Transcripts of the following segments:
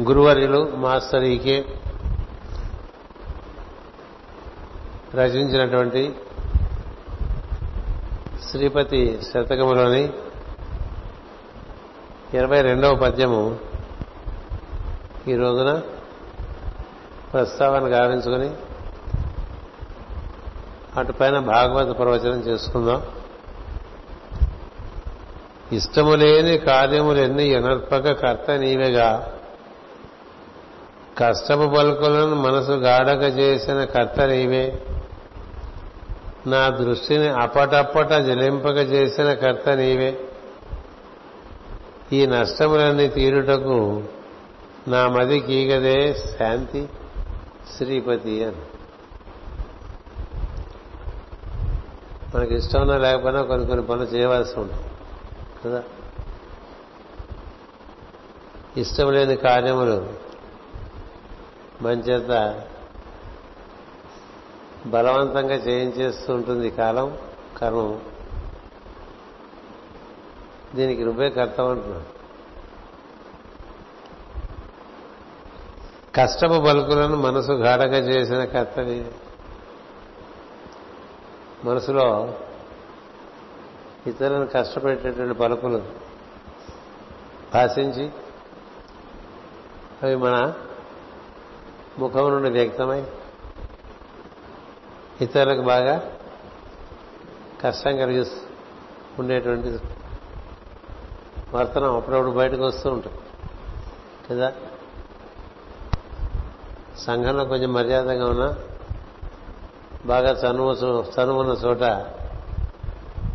గురువర్యులు master ఈకే రచించినటువంటి శ్రీపతి శతకములోని ఇరవై రెండవ పద్యము ఈ రోజున ప్రస్తావన గావించుకుని అటుపైన భాగవత ప్రవచనం చేసుకుందాం. ఇష్టము లేని కార్యములన్నీ ఎనర్పక కర్త నీవేగా కష్టపు పలుకులను మనసు గాఢక చేసిన కర్తనీవే నా దృష్టిని అపటప్పట జలింపక చేసిన కర్త నీవే ఈ నష్టములన్నీ తీరుటకు నా మది కీగదే శాంతి శ్రీపతి అని. మనకి ఇష్టమన్నా లేకపోయినా కొన్ని కొన్ని పనులు చేయవలసి ఉంటుంది. కదా? ఇష్టం లేని కార్యములు మంచేత బలవంతంగా చేయించేస్తూ ఉంటుంది కాలం కర్మం. దీనికి నువ్వే కర్తం అంటున్నావు. కష్టపు బలుకులను మనసు గాఢగా చేసిన కర్తవి. మనసులో ఇతరులను కష్టపెట్టేటువంటి పలుకులు భాషించి అవి మన ముఖం నుండి వ్యక్తమై ఇతరులకు బాగా కష్టం కలిగి ఉండేటువంటి వర్తనం అప్పుడప్పుడు బయటకు వస్తూ ఉంటుంది. కదా? సంఘంలో కొంచెం మర్యాదగా ఉన్నా బాగా చనువు చనువున్న చోట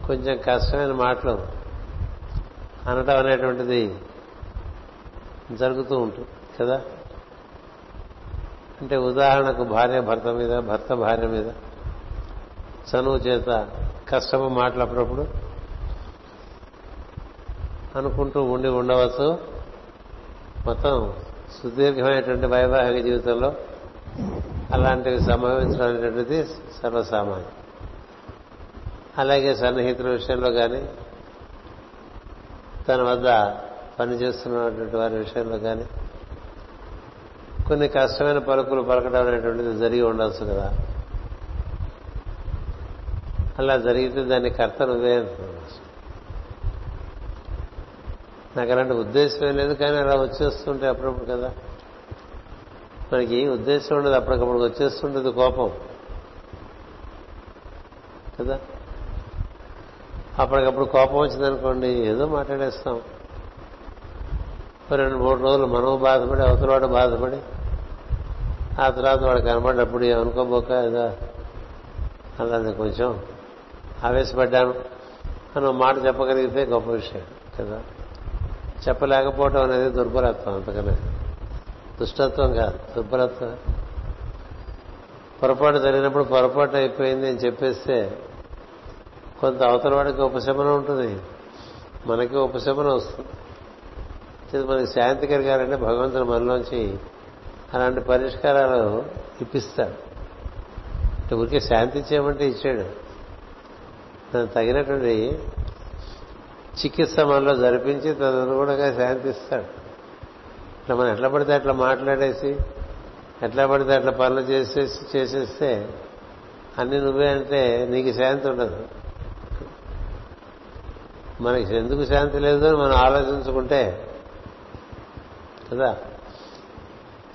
కొంచెం కష్టమైన మాటలు అనటం అనేటువంటిది జరుగుతూ ఉంటుంది. కదా? అంటే ఉదాహరణకు భార్య భర్త మీద భర్త భార్య మీద. చనువు చేత కష్టము మాట్లాడినప్పుడు అనుకుంటూ ఉండి ఉండవచ్చు. మొత్తం సుదీర్ఘమైనటువంటి వైవాహిక జీవితంలో అలాంటివి సంభవించడం అనేటువంటిది సర్వసామాన్యం. అలాగే సన్నిహితుల విషయంలో కానీ తన వద్ద పనిచేస్తున్నటువంటి వారి విషయంలో కానీ కొన్ని కష్టమైన పలుకులు పలకడం అనేటువంటిది జరిగి ఉండొచ్చు కదా. అలా జరిగితే దాన్ని కర్త నువ్వే నాకు అలాంటి ఉద్దేశం లేదు కానీ అలా వచ్చేస్తుంటే అప్పుడప్పుడు కదా. మనకి ఉద్దేశం ఉండదు అప్పటికప్పుడు వచ్చేస్తుంటుంది కోపం. కదా? అప్పటికప్పుడు కోపం వచ్చిందనుకోండి ఏదో మాట్లాడేస్తాం. రెండు మూడు రోజులు మనము బాధపడి అవతలవాడు బాధపడి ఆ తర్వాత వాడు కనబడినప్పుడు అనుకోబోక ఏదో అలా కొంచెం ఆవేశపడ్డాను. అని మాట చెప్పగలిగితే గొప్ప విషయం కదా. చెప్పలేకపోవటం అనేది దుర్బలత్వం అంతకనే. దుష్టత్వం కాదు దుర్బలత్వం పొరపాటు జరిగినప్పుడు పొరపాటు అయిపోయింది అని చెప్పేస్తే కొంత అవతల వాడికి ఉపశమనం ఉంటుంది. మనకి ఉపశమనం వస్తుంది. మనకి శాంతి కలిగారంటే భగవంతుడు మనలోంచి అలాంటి పరిష్కారాలు ఇప్పిస్తాడు. అంటే ఊరికే శాంతి ఇచ్చేయమంటే ఇచ్చాడు. దానికి తగినటువంటి చికిత్స మనలో జరిపించి తదనుగుణంగా శాంతిస్తాడు ఇట్లా మనం ఎట్లా పడితే అట్లా మాట్లాడేసి ఎట్లా పడితే అట్లా పనులు చేసేసి చేసేస్తే అన్ని నువ్వే అంటే నీకు శాంతి ఉండదు. మనకి ఎందుకు శాంతి లేదు అని మనం ఆలోచించుకుంటే కదా?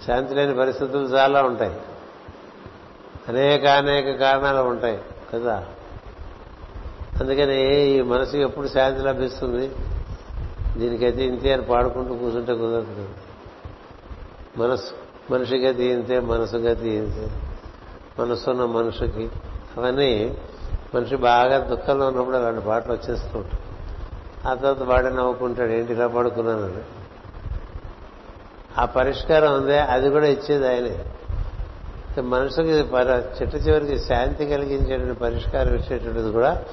శాంతి లేని పరిస్థితులు చాలా ఉంటాయి. అనేక అనేక కారణాలు ఉంటాయి కదా? అందుకని ఈ మనసు ఎప్పుడు శాంతి లభిస్తుంది? దీనికైతే ఇంతే అని పాడుకుంటూ కూర్చుంటే కుదరదు. మనసు మనిషి గతి ఇంతే మనసు గతి ఇంతే. మనసున్న మనుషుకి అవన్నీ మనిషి బాగా దుఃఖంలో ఉన్నప్పుడు అలాంటి పాటలు వచ్చేస్తూ ఉంటాయి. ఆ తర్వాత వాడే నవ్వుకుంటాడు ఏంటి ఇలా పడుకున్నానని? ఆ పరిష్కారం ఉందే అది కూడా ఇచ్చేది ఆయనే. మనసుకి చిట్ట చివరికి శాంతి కలిగించేటువంటి పరిష్కారం ఇచ్చేటువంటిది కూడా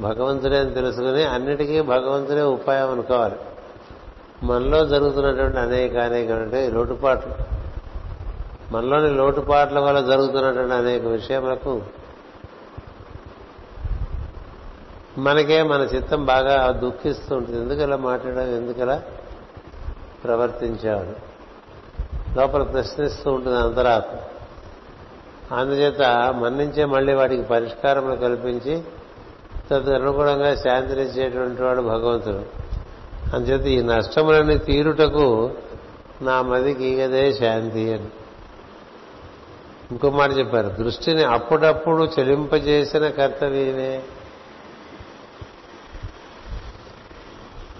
భగవంతుడే అని తెలుసుకుని అన్నిటికీ భగవంతుడే ఉపాయం అనుకోవాలి. మనలో జరుగుతున్నటువంటి అనేక అనేక లోటుపాట్లు. మనలోని లోటుపాట్ల వల్ల జరుగుతున్నటువంటి అనేక విషయములకు మనకే మన చిత్తం బాగా దుఃఖిస్తూ ఉంటుంది. ఎందుకు ఇలా ఎందుకలా? ప్రవర్తించాడు. లోపల ప్రశ్నిస్తూ ఉంటుంది అంతరాత్మ. అందుచేత మన్నించే మళ్ళీ వాటికి పరిష్కారములు కల్పించి తదనుగుణంగా శాంతినిచ్చేటువంటి వాడు భగవంతుడు. అందుచేత ఈ నష్టములన్నీ తీరుటకు నా మదికి ఈగదే శాంతి అని. ఇంకో మాట చెప్పారు దృష్టిని అప్పుడప్పుడు చెలింపజేసిన కర్తవ్యమే.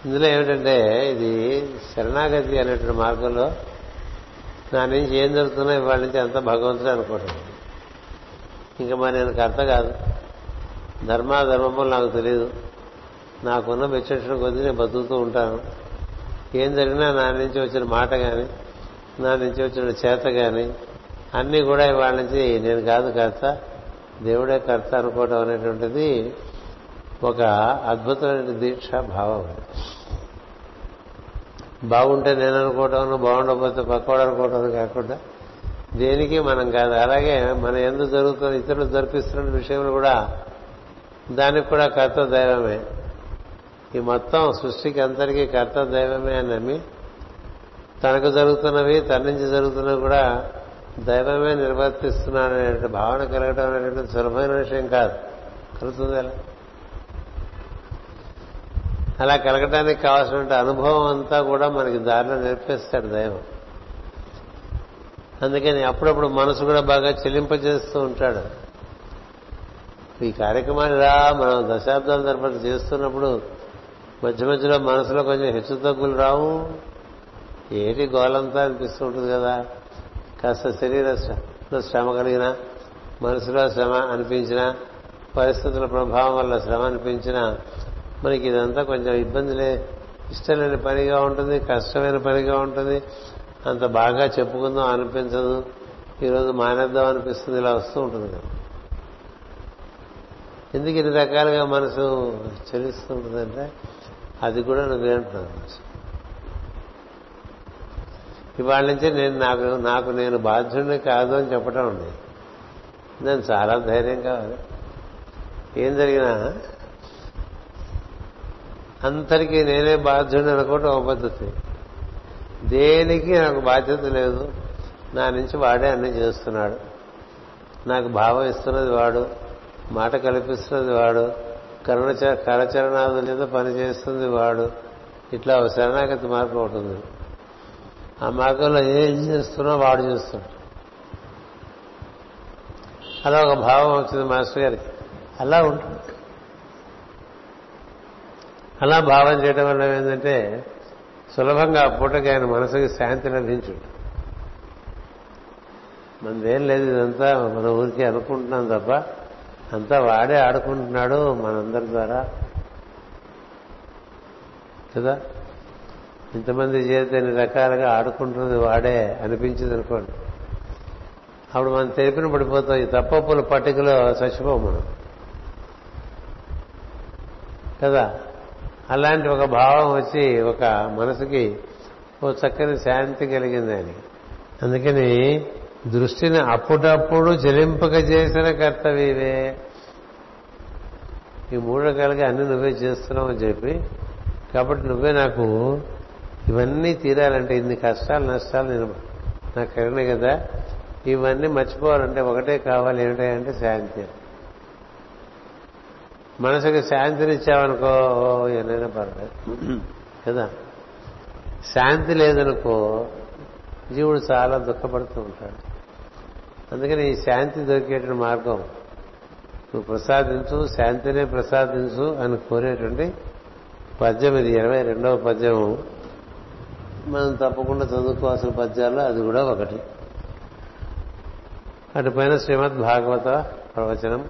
ఇందులో ఏమిటంటే ఇది శరణాగతి అనేటువంటి మార్గంలో నా నుంచి ఏం జరుగుతున్నా ఇవాళ నుంచి అంత భగవంతుడు అనుకోవటం. ఇంకా మరి నేను కర్త కాదు. ధర్మాధర్మములు నాకు తెలియదు నాకున్న విచక్షణ కొద్దీ నేను బతుకుతూ ఉంటాను. ఏం జరిగినా నా నుంచి వచ్చిన మాట కానీ నా నుంచి వచ్చిన చేత కానీ అన్నీ కూడా ఇవాళ నుంచి నేను కాదు కర్త దేవుడే కర్త అనుకోవడం అనేటువంటిది ఒక అద్భుతమైన దీక్ష భావం. బాగుంటే నేను అనుకోవటం బాగుండకపోతే పక్కవాడు అనుకోవటం కాకుండా దేనికి మనం కాదు. అలాగే మన ఎందుకు జరుగుతున్న ఇతరులు జరిపిస్తున్న విషయంలో కూడా దానికి కూడా కర్త దైవమే. ఈ మొత్తం సృష్టికి అందరికీ కర్త దైవమే అని నమ్మి తనకు జరుగుతున్నవి తన నుంచి జరుగుతున్నవి కూడా దైవమే నిర్వర్తిస్తున్నాడనే భావన కలగడం అనేటువంటి సులభమైన విషయం కాదు. కలుగుతుంది? అలా అలా కలగటానికి కావాల్సిన అనుభవం అంతా కూడా మనకి దారిలో నేర్పిస్తాడు దైవం. అందుకని అప్పుడప్పుడు మనసు కూడా బాగా చెల్లింపజేస్తూ ఉంటాడు. ఈ కార్యక్రమాన్ని రా మనం దశాబ్దాల తర్వాత చేస్తున్నప్పుడు మధ్య మధ్యలో మనసులో కొంచెం హెచ్చు తగ్గులు రావు. ఏటి గోలంతా అనిపిస్తూ ఉంటుంది కదా. కాస్త శరీర శ్రమ కలిగిన మనసులో శ్రమ అనిపించిన పరిస్థితుల ప్రభావం వల్ల శ్రమ అనిపించిన మనకి ఇదంతా కొంచెం ఇబ్బందిలే. ఇష్టం లేని పనిగా ఉంటుంది కష్టమైన పనిగా ఉంటుంది. అంత బాగా చెప్పుకుందాం అనిపించదు. ఈరోజు మానేద్దాం అనిపిస్తుంది ఇలా వస్తూ ఉంటుంది కదా. ఎందుకు ఇన్ని రకాలుగా మనసు చెల్లిస్తుంటుందంటే అది కూడా నువ్వే అంటున్నాను ఇవాళ నుంచి నేను నాకు నాకు నేను బాధ్యుడిని కాదు అని చెప్పటం ఉంది నేను చాలా ధైర్యం కావాలి. ఏం జరిగినా అందరికీ నేనే బాధ్యుడిని అనుకోవటం ఒక పద్ధతి. దేనికి నాకు బాధ్యత లేదు. నా నుంచి వాడే అన్ని చేస్తున్నాడు. నాకు భావం ఇస్తున్నది వాడు. మాట కల్పిస్తున్నది వాడు. కరుణ కరచరణాదు మీద పనిచేస్తుంది వాడు. ఇట్లా ఒక శరణాగతి మార్గం ఉంటుంది ఆ మార్గంలో ఏం చేస్తున్నా వాడు చేస్తున్నాడు. అలా ఒక భావం వచ్చింది మాస్టర్ గారికి. అలా ఉంటుంది. అలా భావం చేయడం వల్ల ఏంటంటే సులభంగా పూటకి ఆయన మనసుకి శాంతి లభించు మనదేం లేదు ఇదంతా మన ఊరికి అనుకుంటున్నాం తప్ప అంతా వాడే ఆడుకుంటున్నాడు మనందరి ద్వారా. కదా? ఇంతమంది చేత ఎన్ని రకాలుగా ఆడుకుంటున్నది వాడే అనిపించింది అనుకోండి అప్పుడు మనం తెలిపిన పడిపోతాం ఈ తప్పప్పుల పట్టికలో చచ్చిపోం మనం. కదా? అలాంటి ఒక భావం వచ్చి ఒక మనసుకి ఓ చక్కని శాంతి కలిగింది ఆయనకి. అందుకని దృష్టిని అప్పుడప్పుడు చెలింపక చేసిన కర్తవ్యవే ఈ మూడు రకాలుగా అన్ని నువ్వే చేస్తున్నావు అని చెప్పి కాబట్టి నువ్వే నాకు ఇవన్నీ తీరాలంటే ఇన్ని కష్టాలు నష్టాలు నేను నాకు కలిగినాయి కదా ఇవన్నీ మర్చిపోవాలంటే ఒకటే కావాలి ఏమిటంటే శాంతి. మనసుకి శాంతినిచ్చావనుకో ఏదైనా పర్లేదు కదా? శాంతి లేదనుకో జీవుడు చాలా దుఃఖపడుతూ ఉంటాడు. అందుకని ఈ శాంతి దొరికేటువంటి మార్గం నువ్వు ప్రసాదించు శాంతినే ప్రసాదించు అని కోరేటువంటి పద్యం ఇది. ఇరవై రెండవ పద్యం. మనం తప్పకుండా చదువుకోవాల్సిన పద్యాల్లో అది కూడా ఒకటి. అటుపైన శ్రీమద్ భాగవత ప్రవచనం.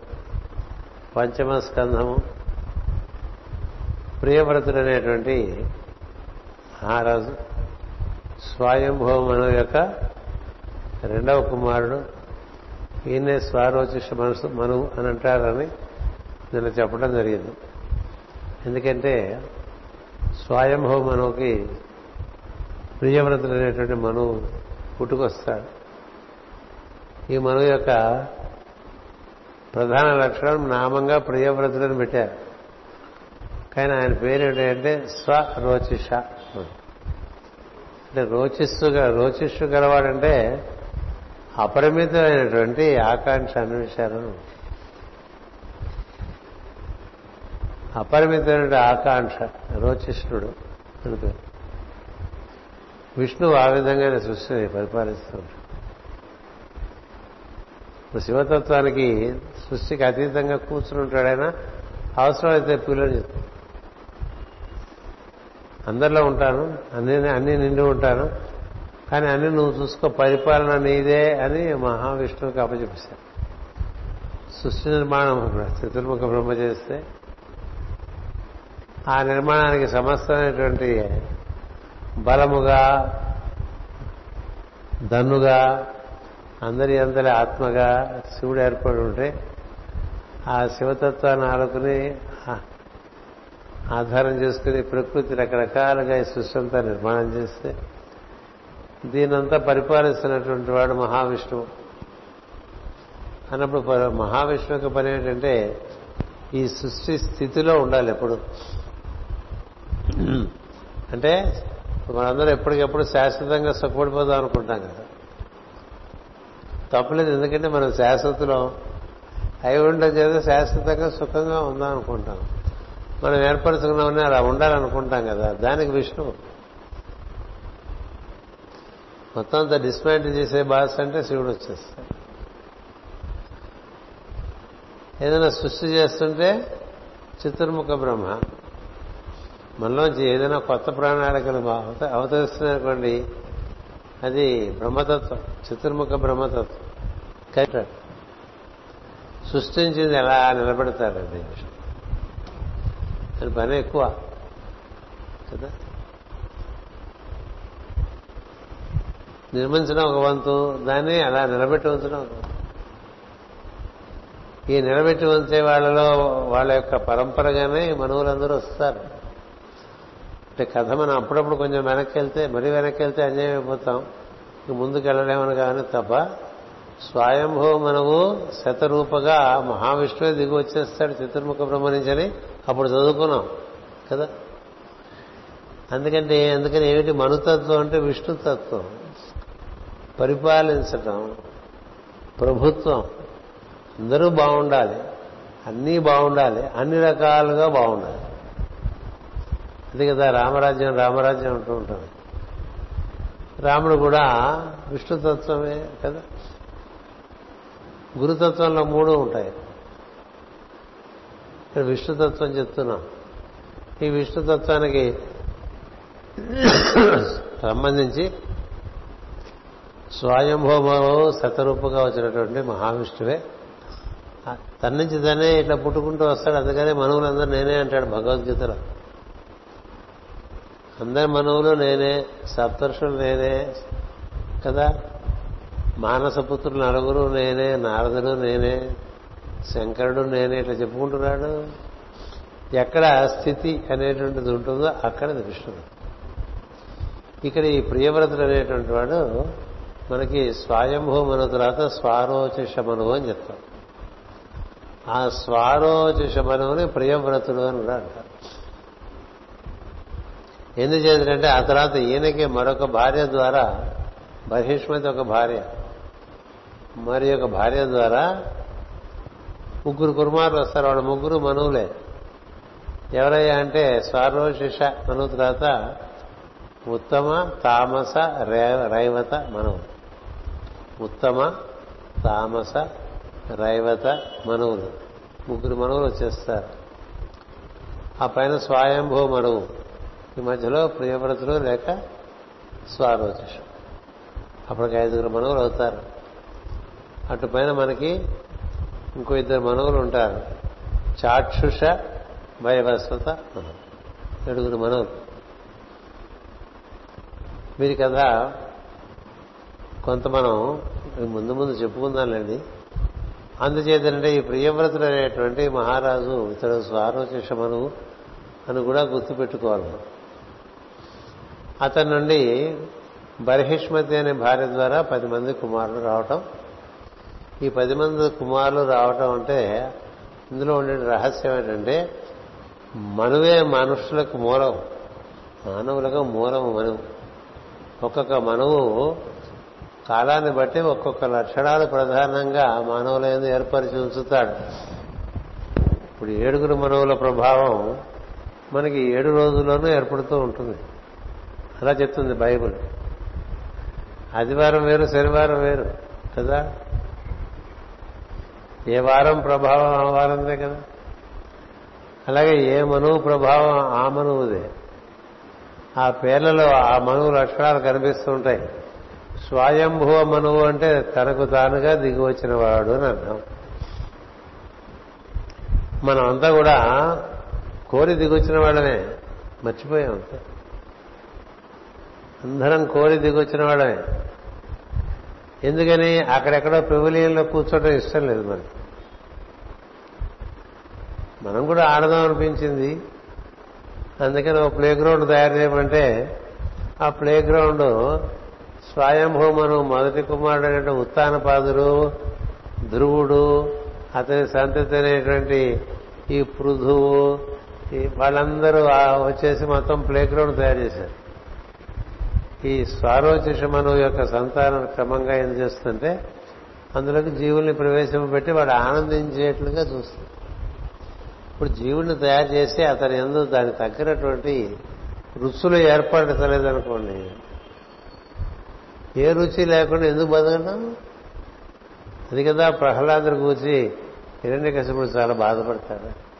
పంచమ స్కంధము ప్రియవ్రతుడు అనేటువంటి మహారాజు స్వయంభవ యొక్క రెండవ కుమారుడు. ఈయనే స్వారోచిష మనసు మను అని అంటారని నేను చెప్పడం జరిగింది. ఎందుకంటే స్వయంభవ మనువుకి ప్రియవ్రతుడు అనేటువంటి మనువు పుట్టుకొస్తాడు. ఈ మనువు యొక్క ప్రధాన లక్షణం నామంగా ప్రియవ్రతుడని పెట్టారు. కానీ ఆయన పేరు ఏంటంటే స్వరోచిష అంటే రోచిస్సుగా రోచిస్సు గలవాడంటే అపరిమితమైనటువంటి ఆకాంక్ష అన్వేషాలను అపరిమితమైన ఆకాంక్ష రోచిష్ణుడు అని పేరు. విష్ణువు ఆ విధంగానే సృష్టిని పరిపాలిస్తుంటాడు ఇప్పుడు శివతత్వానికి సృష్టికి అతీతంగా కూర్చుని ఉంటాడైనా అవసరమైతే పిల్లని చెప్తాను అందరిలో ఉంటాను. అన్ని అన్ని నిండి ఉంటాను. కానీ అన్ని నువ్వు చూసుకో పరిపాలన నీదే అని మహావిష్ణువుకి అప్పచెప్పేశాను సృష్టి నిర్మాణం చతుర్ముఖ బ్రహ్మ చేస్తే ఆ నిర్మాణానికి సమస్తమైనటువంటి బలముగా దన్నుగా అందరి అందరి ఆత్మగా శివుడు ఏర్పడి ఉంటే ఆ శివతత్వాన్ని ఆడుకుని ఆధారం చేసుకుని ప్రకృతి రకరకాలుగా ఈ సృష్టి అంతా నిర్మాణం చేస్తే దీనంతా పరిపాలిస్తున్నటువంటి వాడు మహావిష్ణువు. అన్నప్పుడు మహావిష్ణువు యొక్క పని ఏంటంటే ఈ సృష్టి స్థితిలో ఉండాలి ఎప్పుడు. అంటే మనందరం ఎప్పటికెప్పుడు శాశ్వతంగా సుఖపడిపోదాం అనుకుంటాం కదా. తప్పలేదు ఎందుకంటే మనం శాశ్వతలో అయి ఉండడం చేత శాశ్వతంగా సుఖంగా ఉందాం అనుకుంటాం. మనం ఏర్పరచుకున్నామని అలా ఉండాలనుకుంటాం కదా దానికి విష్ణువు. మొత్తం అంతా డిస్మాంటిల్ చేసే భాష అంటే శివుడు వచ్చేస్తాడు. ఏదైనా సృష్టి చేస్తుంటే చతుర్ముఖ బ్రహ్మ. మనలోంచి ఏదైనా కొత్త ప్రాణాళికలు అవతరిస్తున్నాయనుకోండి అది బ్రహ్మతత్వం చతుర్ముఖ బ్రహ్మతత్వం. కట్టాడు సృష్టించింది ఎలా నిలబెడతాడండి దాని పని ఎక్కువ. కదా? నిర్మించడం ఒక వంతు దాన్ని అలా నిలబెట్టి ఉంచడం ఒక వంతు. ఈ నిలబెట్టి ఉంచే వాళ్ళలో వాళ్ళ యొక్క పరంపరగానే మనవులందరూ వస్తారు. అంటే కథ మనం అప్పుడప్పుడు కొంచెం వెనక్కి వెళ్తే మరీ వెనక్కి వెళ్తే అన్యాయం అయిపోతాం ముందుకు వెళ్ళలేమని కానీ తప్ప స్వయంభూ మనకు శతరూపగా మహావిష్ణువే దిగి వచ్చేస్తాడు చతుర్ముఖ బ్రహ్మనించని. అప్పుడు చదువుకున్నాం కదా? అందుకంటే అందుకని ఏమిటి? మనుతత్వం అంటే విష్ణుతత్వం. పరిపాలించటం ప్రభుత్వం. అందరూ బాగుండాలి. అన్నీ బాగుండాలి. అన్ని రకాలుగా బాగుండాలి. అది కదా రామరాజ్యం రామరాజ్యం అంటూ ఉంటుంది రాముడు కూడా విష్ణుతత్వమే కదా? గురుతత్వంలో మూడు ఉంటాయి. ఇక్కడ విష్ణుతత్వం చెప్తున్నాం. ఈ విష్ణుతత్వానికి సంబంధించి స్వయంభూమవు శతరూపంగా వచ్చినటువంటి మహావిష్ణువే. తన నుంచి తనే ఇట్లా పుట్టుకుంటూ వస్తాడు. అందుకనే మనువులందరూ నేనే అంటాడు భగవద్గీతలో. అందరి మనువులు నేనే సప్తర్షులు నేనే కదా? మానసపుత్రులు నలుగురు నేనే నారదుడు నేనే శంకరుడు నేనే ఇట్లా చెప్పుకుంటున్నాడు. ఎక్కడ స్థితి అనేటువంటిది ఉంటుందో అక్కడ విష్ణుడు. ఇక్కడ ఈ ప్రియవ్రతుడు అనేటువంటి వాడు మనకి స్వయంభూ మన తర్వాత స్వారోచిషమను అని చెప్తాం. ఆ స్వారోచిషమనువుని ప్రియవ్రతుడు అని కూడా అంటారు. ఎందుచేతంటే ఆ తర్వాత ఈయనకి మరొక భార్య ద్వారా బహిష్మతి ఒక భార్య. మరి ఒక భార్య ద్వారా ముగ్గురు కుమారులు వస్తారు. వాళ్ళ ముగ్గురు మనువులే. ఎవరయ్యా అంటే స్వారోశిష మనువు తర్వాత ఉత్తమ తామస రైవత మనువు. ఉత్తమ తామస రైవత మనువులు. ముగ్గురు మనువులు వచ్చేస్తారు. ఆ పైన స్వయంభూ మనువు. ఈ మధ్యలో ప్రియవ్రతులు లేక స్వారోచిషం అప్పటికి ఐదుగురు మనవులు అవుతారు. అటు పైన మనకి ఇంకో ఇద్దరు మనవులు ఉంటారు. చాక్షుష భయవస్వత ఏడుగురు మనవులు. వీరి కథ కొంత మనం ముందు ముందు చెప్పుకుందాంలేండి. అందుచేతంటే ఈ ప్రియవ్రతుడు అనేటువంటి మహారాజు ఇతడు స్వారోచిష మనువు అని కూడా గుర్తుపెట్టుకోవాలి అతని నుండి బర్హిష్మతి అనే భార్య ద్వారా పది మంది కుమారులు రావటం ఈ పది మంది కుమారులు రావటం అంటే ఇందులో ఉండే రహస్యం ఏంటంటే మనవే మనుషులకు మూలం. మానవులకు మూలం మనవు. ఒక్కొక్క మనవు కాలాన్ని బట్టి ఒక్కొక్క లక్షణాలు ప్రధానంగా మానవులందు ఏర్పరిచి ఉంచుతాడు. ఇప్పుడు ఏడుగురు మనవుల ప్రభావం మనకి ఏడు రోజుల్లోనూ ఏర్పడుతూ ఉంటుంది. అలా చెప్తుంది బైబుల్. ఆదివారం వేరు శనివారం వేరు కదా? ఏ వారం ప్రభావం ఆ వారందే కదా. అలాగే ఏ మనువు ప్రభావం ఆ మనువుదే. ఆ పేర్లలో ఆ మనువు లక్షణాలు కనిపిస్తూ ఉంటాయి. స్వయంభువ మనువు అంటే తనకు తానుగా దిగి వచ్చిన వాడు అని అర్థం. మనం అంతా కూడా కోరి దిగొచ్చిన వాళ్ళమే మర్చిపోయాం అందరం కోరి దిగొచ్చిన వాళ్ళమే ఎందుకని అక్కడెక్కడో పెవిలియన్లో కూర్చోవడం ఇష్టం లేదు మనకి మనం కూడా ఆడదాం అనిపించింది. అందుకని ఒక ప్లే గ్రౌండ్ తయారు చేయమంటే ఆ ప్లే గ్రౌండ్ స్వయంభూమను మొదటి కుమారుడు అనేటువంటి ఉత్తానపాదుడు ధ్రువుడు అతని సంతతి అనేటువంటి ఈ పృథువు ఈ వాళ్ళందరూ వచ్చేసి మొత్తం ప్లే గ్రౌండ్ తయారు చేశారు. ఈ స్వారోచిషమను యొక్క సంతానం క్రమంగా ఏం చేస్తుంటే అందులోకి జీవుల్ని ప్రవేశపెట్టి వాడు ఆనందించేట్లుగా చూస్తుంది. ఇప్పుడు జీవుడిని తయారు చేసి అతని ఎందు దానికి తగ్గినటువంటి రుచులు ఏర్పడతలేదనుకోండి ఏ రుచి లేకుండా ఎందుకు బతకడం అది కదా ప్రహ్లాదుడు కూర్చి హిరణ్య కశిపుడు చాలా బాధపడతాడు.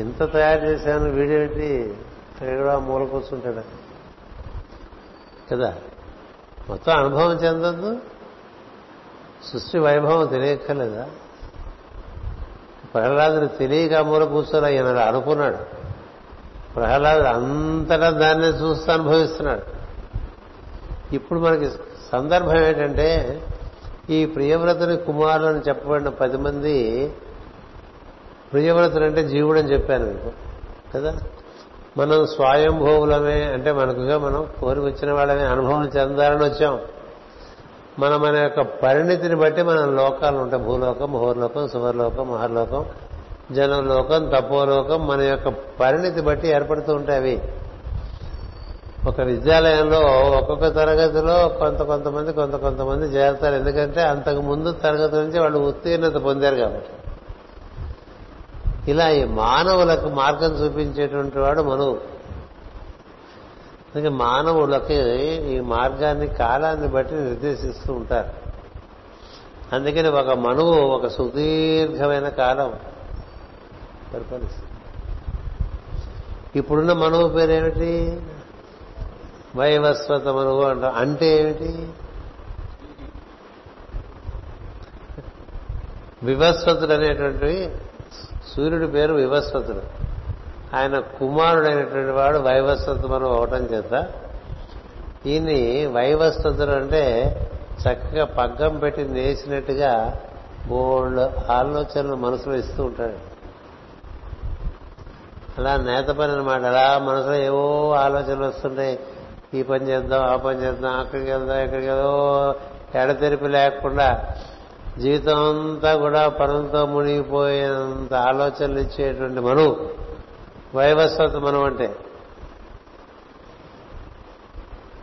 ఇంత తయారు చేశాను వీడేమిటి? ఎక్కడో మూల కూర్చుంటాడు. కదా? మొత్తం అనుభవం చెందద్దు. సృష్టి వైభవం తెలియక్కర్లేదా? ప్రహ్లాదుడు తెలియక మూల కూర్చొని ఈయన అనుకున్నాడు. ప్రహ్లాదుడు అంతటా దాన్ని చూస్తూ అనుభవిస్తున్నాడు. ఇప్పుడు మనకి సందర్భం ఏంటంటే ఈ ప్రియవ్రతుని కుమారులు అని చెప్పబడిన పది మంది ప్రియవ్రతులు అంటే జీవుడు అని చెప్పాను మీకు. కదా? మనం స్వయంభోవులమే అంటే మనకుగా మనం కోరి వచ్చిన వాళ్ళమే అనుభవం చెందాలని వచ్చాం. మనం మన యొక్క పరిణితిని బట్టి మన లోకాలు ఉంటాయి. భూలోకం మహోర్లోకం సువర్లోకం మహర్లోకం జనలోకం తపోలోకం మన యొక్క పరిణితి బట్టి ఏర్పడుతూ ఉంటాయి అవి. ఒక విద్యాలయంలో ఒక్కొక్క తరగతిలో కొంత కొంతమంది కొంత కొంతమంది చేరతారు. ఎందుకంటే అంతకు ముందు తరగతి నుంచి వాళ్ళు ఉత్తీర్ణత పొందారు కాబట్టి. ఇలా ఈ మానవులకు మార్గం చూపించేటువంటి వాడు మనువు అందుకే మానవులకి ఈ మార్గాన్ని కాలాన్ని బట్టి నిర్దేశిస్తూ ఉంటారు. అందుకని ఒక మనువు ఒక సుదీర్ఘమైన కాలం పరిపాలిస్తుంది. ఇప్పుడున్న మనువు పేరేమిటి? వైవస్వత మనువు అంటాం అంటే ఏమిటి? వివస్వతుడు అనేటువంటివి సూర్యుడి పేరు వివస్వతుడు ఆయన కుమారుడైనటువంటి వాడు వైవస్వతం మనం అవటం చేత. ఈయన్ని వైవస్వతుడు అంటే చక్కగా పగ్గం పెట్టి నేసినట్టుగా బోళ్ళు ఆలోచనలు మనసులో ఇస్తూ ఉంటాడు. అలా నేత పని అనమాట అలా మనసులో ఏవో ఆలోచనలు వస్తుంటాయి. ఈ పని చేద్దాం ఆ పని చేద్దాం అక్కడికి వెళ్దాం ఇక్కడికి ఏదో ఎడతెరిపి లేకుండా జీవితం అంతా కూడా పనులతో మునిగిపోయేంత ఆలోచనలు ఇచ్చేటువంటి మనువు వైవస్వత మనం అంటే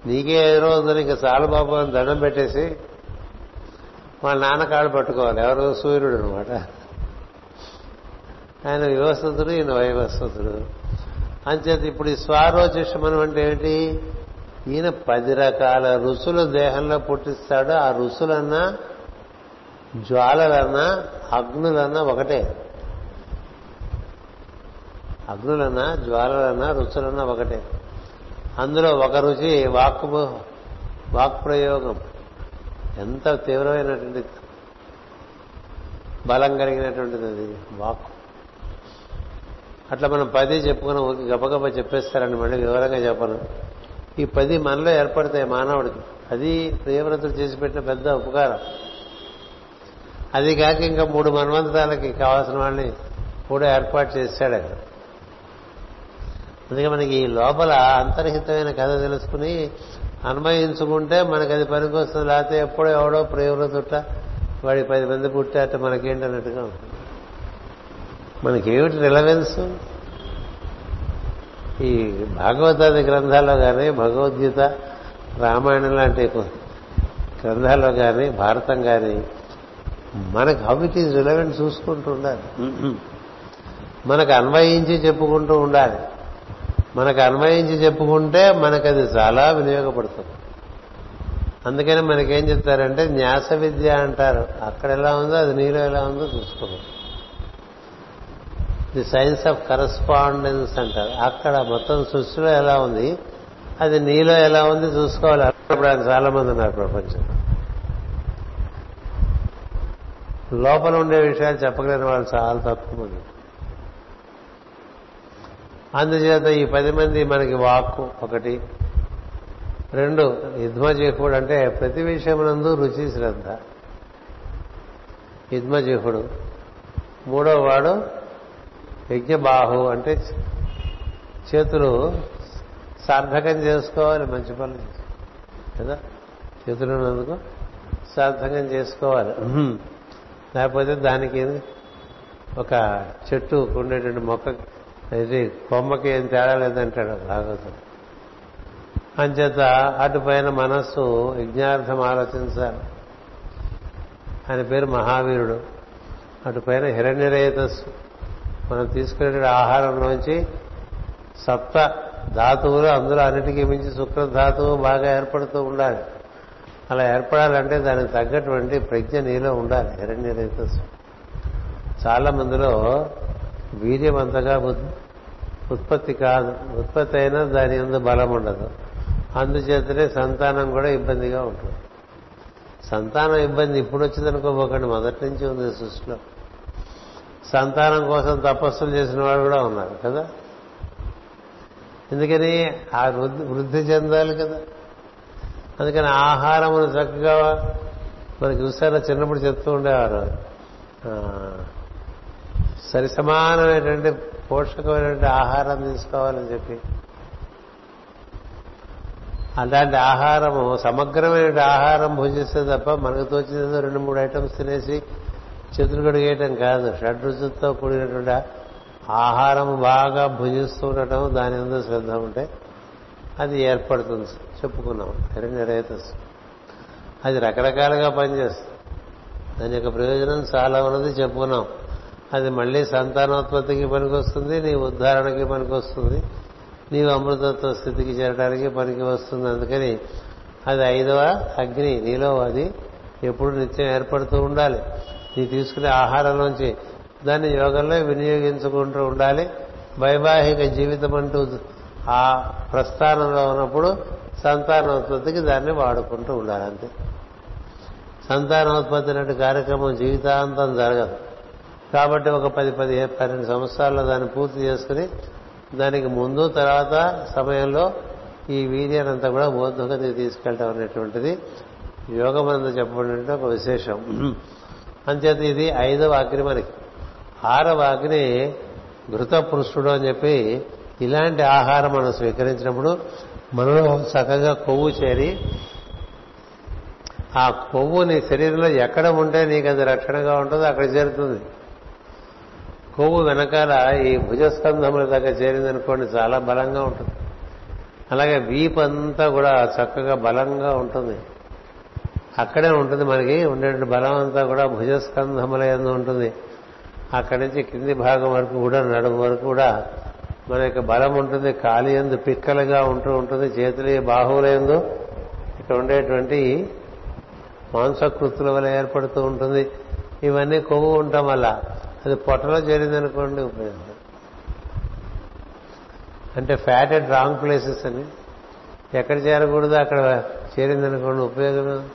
నీకే ఏ రోజు ఇంకా చాలు బాబు అని దండం పెట్టేసి వాళ్ళ నాన్న కాళ్ళు పట్టుకోవాలి. ఎవరు సూర్యుడు అనమాట ఆయన వివస్వతుడు ఈయన వైవస్వతుడు. అంచేత ఇప్పుడు ఈ స్వారోచిషమనం అంటే ఏమిటి ఈయన పది రకాల రుచులు దేహంలో పుట్టిస్తాడు. ఆ రుచులన్నా జ్వాలలన్నా అగ్నులన్నా ఒకటే. అగ్నులన్నా జ్వాలలన్నా రుచులన్నా ఒకటే. అందులో ఒక రుచి వాక్ వాక్ ప్రయోగం ఎంత తీవ్రమైనటువంటి బలం కలిగినటువంటిది అది వాక్ అట్లా మనం పది చెప్పుకుని ఊరికి గబగబ చెప్పేస్తారని మళ్ళీ వివరంగా చెప్పను. ఈ పది మనలో ఏర్పడతాయి మానవుడికి. అది ప్రియవ్రతుడు చేసి పెట్టిన పెద్ద ఉపకారం. అది కాక ఇంకా మూడు మన్వంతరాలకి కావాల్సిన వాళ్ళని కూడా ఏర్పాటు చేశాడు అందుకే మనకి ఈ లోపల అంతర్హితమైన కథ తెలుసుకుని అన్వయించుకుంటే మనకి అది పనికొస్తుంది. లేకపోతే ఎప్పుడో ఎవడో ప్రియవ్రతుట వాడి పది మంది పుట్టారట మనకేంటి అన్నట్టుగా ఉంటుంది. మనకేమిటి రిలవెన్స్ ఈ భాగవతాది గ్రంథాల్లో కానీ భగవద్గీత రామాయణం లాంటి గ్రంథాల్లో కానీ భారతం కానీ మనకు హౌ ఇట్ ఈజ్ రిలవెంట్ చూసుకుంటూ ఉండాలి. మనకు అన్వయించి చెప్పుకుంటూ ఉండాలి. మనకు అన్వయించి చెప్పుకుంటే మనకు అది చాలా వినియోగపడుతుంది. అందుకని మనకేం చెప్తారంటే న్యాస విద్య అంటారు. అక్కడ ఎలా ఉందో అది నీలో ఎలా ఉందో చూసుకోవాలి ది సైన్స్ ఆఫ్ కరస్పాండెన్స్ అంటారు. అక్కడ మొత్తం సృష్టిలో ఎలా ఉంది అది నీలో ఎలా ఉంది చూసుకోవాలి. అప్పుడు చాలా మంది ఉన్నారు ప్రపంచం లోపల ఉండే విషయాలు చెప్పగలిగిన వాళ్ళు చాలా తక్కువ మంది. అందుచేత ఈ పది మంది మనకి వాక్కు ఒకటి. రెండు యుద్మజీహుడు అంటే ప్రతి విషయమునందు రుచి శ్రద్ధ. యుద్మజీహుడు మూడో వాడు యజ్ఞబాహు అంటే చేతులు సార్థకం చేసుకోవాలి మంచి పనులు కదా? చేతులు ఉన్నందుకు సార్థకం చేసుకోవాలి. లేకపోతే దానికి ఒక చెట్టు ఉండేటువంటి మొక్క ఇది కొమ్మకి ఏం తేడా లేదంటాడు భాగవతం అంచేత అటుపైన మనస్సు యజ్ఞార్థం ఆలోచించాలి. ఆయన పేరు మహావీరుడు. అటుపైన హిరణ్యరేతస్సు. మనం తీసుకునే ఆహారంలోంచి సప్త ధాతువులు అందులో అన్నిటికీ మించి శుక్ర ధాతువు బాగా ఏర్పడుతూ ఉండాలి. అలా ఏర్పడాలంటే దానికి తగ్గటువంటి ప్రజ్ఞ నీలో ఉండాలి హిరణ్యరేతస్సు చాలా మందిలో వీర్యం అంతగా ఉత్పత్తి కాదు. ఉత్పత్తి అయినా దాని ఎందు బలం ఉండదు. అందుచేతనే సంతానం కూడా ఇబ్బందిగా ఉంటుంది. సంతానం ఇబ్బంది ఇప్పుడు వచ్చిందనుకోబోకండి మొదటి నుంచి ఉంది సృష్టిలో. సంతానం కోసం తపస్సులు చేసిన వాడు కూడా ఉన్నారు కదా? ఎందుకని? ఆ వృద్ధి చెందాలి కదా? అందుకని ఆహారమును చక్కగా మనకి చూసారా? చిన్నప్పుడు చెప్తూ ఉండేవారు. సరి సమానమైనటువంటి పోషకమైనటువంటి ఆహారం తీసుకోవాలని చెప్పి. అలాంటి ఆహారము సమగ్రమైన ఆహారం భుజిస్తే తప్ప మనకు తోచిందో రెండు మూడు ఐటమ్స్ తినేసి చేతులు కడిగేయటం కాదు. షడ్రుచులతో కూడినటువంటి ఆహారం బాగా భుజిస్తూ ఉండటం దాని మీద శ్రద్ధ ఉంటే అది ఏర్పడుతుంది. చెప్పుకున్నాం. హిరణ్యరేతస్ అది రకరకాలుగా పనిచేస్తుంది. దాని యొక్క ప్రయోజనం చాలా ఉన్నది చెప్పుకున్నాం. అది మళ్ళీ సంతానోత్పత్తికి పనికొస్తుంది నీ ఉద్ధారణకి పనికొస్తుంది నీవు అమృతత్వ స్థితికి చేరడానికి పనికి వస్తుంది. అందుకని అది ఐదవ అగ్ని నీలో అది ఎప్పుడు నిత్యం ఏర్పడుతూ ఉండాలి. నీ తీసుకునే ఆహారంలోంచి దాన్ని యోగంలో వినియోగించుకుంటూ ఉండాలి. వైవాహిక జీవితం అంటూ ఆ ప్రస్థానంలో ఉన్నప్పుడు సంతానోత్పత్తికి దాన్ని వాడుకుంటూ ఉండాలి అంతే. సంతానోత్పత్తి లాంటి కార్యక్రమం జీవితాంతం జరగదు. కాబట్టి ఒక పది పది పన్నెండు సంవత్సరాల్లో దాన్ని పూర్తి చేసుకుని దానికి ముందు తర్వాత సమయంలో ఈ వీర్యానంతా కూడా బోధగతికి తీసుకెళ్ళటం అనేటువంటిది యోగమందు చెప్పబడినటువంటి ఒక విశేషం. అంచేత ఇది ఐదవ అగ్ని మనకి ఆరవ అగ్ని ఘృత పురుషుడు అని చెప్పి ఇలాంటి ఆహారం మనం స్వీకరించినప్పుడు మనలో చక్కగా కొవ్వు చేరి ఆ కొవ్వు నీ శరీరంలో ఎక్కడ ఉంటే నీకు అది రక్షణగా ఉంటుందో అక్కడ చేరుతుంది. కొవ్వు వెనకాల ఈ భుజస్కంధముల దగ్గర చేరిందనుకోండి చాలా బలంగా ఉంటుంది. అలాగే వీప్ అంతా కూడా చక్కగా బలంగా ఉంటుంది. అక్కడే ఉంటుంది మనకి ఉండేటువంటి బలం అంతా కూడా భుజస్కంధముల ఎందు ఉంటుంది. అక్కడి నుంచి కింది భాగం వరకు కూడా నడుము వరకు కూడా మన యొక్క బలం ఉంటుంది కాలి ఎందు పిక్కలుగా ఉంటూ ఉంటుంది చేతులు బాహువుల ఎందు ఇక్కడ ఉండేటువంటి మాంసకృతుల వల్ల ఏర్పడుతూ ఉంటుంది. ఇవన్నీ కొవ్వు ఉండటం వల్ల అది పొట్టలో చేరిందనుకోండి ఉపయోగం. అంటే ఫ్యాట్ రాంగ్ ప్లేసెస్ అని. ఎక్కడ చేరకూడదు అక్కడ చేరిందనుకోండి ఉపయోగం.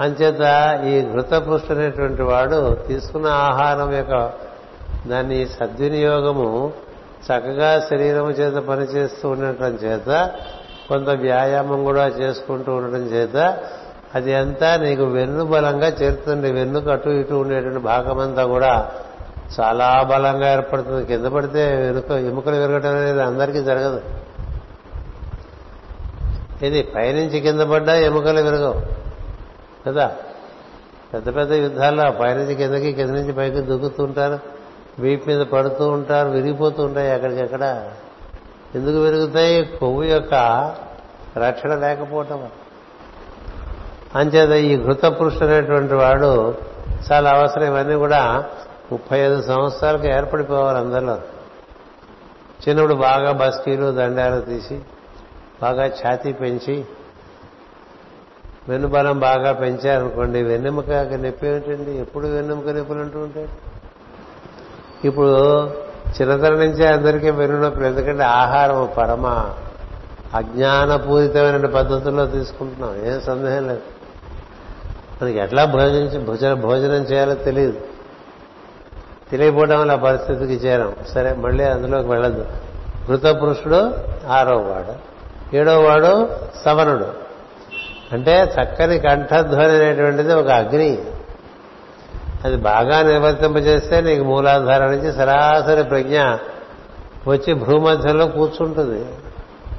అంచేత ఈ ఘృతపుష్ట అనేటువంటి వాడు తీసుకున్న ఆహారం యొక్క దాని సద్వినియోగము చక్కగా శరీరం చేత పనిచేస్తూ ఉండటం చేత కొంత వ్యాయామం కూడా చేసుకుంటూ ఉండటం చేత అది అంతా నీకు వెన్ను బలంగా చేరుతుంది. వెన్నుకు అటు ఇటు ఉండేటువంటి భాగమంతా కూడా చాలా బలంగా ఏర్పడుతుంది. కింద పడితే వెనుక ఎముకలు విరగటం అనేది అందరికీ జరగదు. ఇది పైనుంచి కింద పడ్డా ఎముకలు విరగవు. కదా? పెద్ద పెద్ద యుద్ధాల్లో పైనుంచి కిందకి కింద నుంచి పైకి దుక్కుతుంటారు వీటి మీద పడుతూ ఉంటారు విరిగిపోతూ ఉంటాయి అక్కడికక్కడ ఎందుకు విరుగుతాయి? కొవ్వు యొక్క రక్షణ లేకపోవటం అంచేత ఈ ఘృత పురుషుడు అనేటువంటి వాడు చాలా అవసరం. ఇవన్నీ కూడా ముప్పై ఐదు సంవత్సరాలకు ఏర్పడిపోవాలి అందరిలో. చిన్నప్పుడు బాగా బస్కీలు దండాలు తీసి బాగా ఛాతీ పెంచి వెన్నుబలం బాగా పెంచారనుకోండి వెన్నెముక నొప్పి ఏమిటండి? ఎప్పుడు వెన్నెముక నొప్పులు అంటూ ఉంటాడు ఇప్పుడు చిన్నతనం నుంచే అందరికీ వెన్ను ఎందుకంటే ఆహారం పరమ అజ్ఞానపూరితమైన పద్ధతుల్లో తీసుకుంటున్నాం. ఏం సందేహం లేదు. మనకి ఎట్లా భోజనం భోజన భోజనం చేయాలో తెలియదు. తెలియకపోవడం వల్ల పరిస్థితికి చేరాం. సరే మళ్ళీ అందులోకి వెళ్ళద్దు. మృత పురుషుడు ఆరో వాడు. ఏడో వాడు సవనుడు. అంటే చక్కని కంఠధ్వని అనేటువంటిది ఒక అగ్ని. అది బాగా నిర్వర్తింపజేస్తే నీకు మూలాధారం నుంచి సరాసరి ప్రజ్ఞ వచ్చి భూమధ్యంలో కూర్చుంటుంది.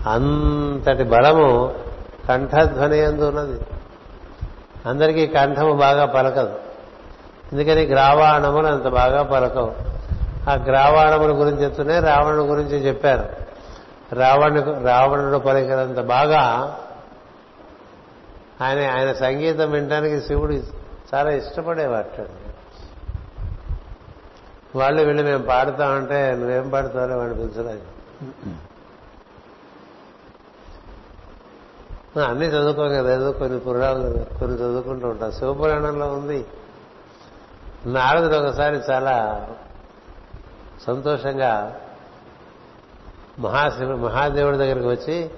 అంతటి బలము కంఠధ్వని ఎందు ఉన్నది. అందరికీ కంఠము బాగా పలకదు. ఎందుకని గ్రావాణములు అంత బాగా పలకవు. ఆ గ్రావాణముల గురించి చెప్తూనే రావణుడి గురించి చెప్పారు. రావణు రావణుడు పలికినంత బాగా ఆయన ఆయన సంగీతం వినడానికి శివుడు చాలా ఇష్టపడేవాట వాళ్ళు వీళ్ళు మేము పాడుతామంటే నువ్వేం పాడుతావో వాడిని పిలిచలేదు. అన్నీ చదువుకోం కదా ఏదో కొన్ని పురాణాలు కొన్ని చదువుకుంటూ ఉంటాం. శివపురాణంలో ఉంది. నారదుడు ఒకసారి చాలా సంతోషంగా మహాశివ మహాదేవుడి దగ్గరికి వచ్చి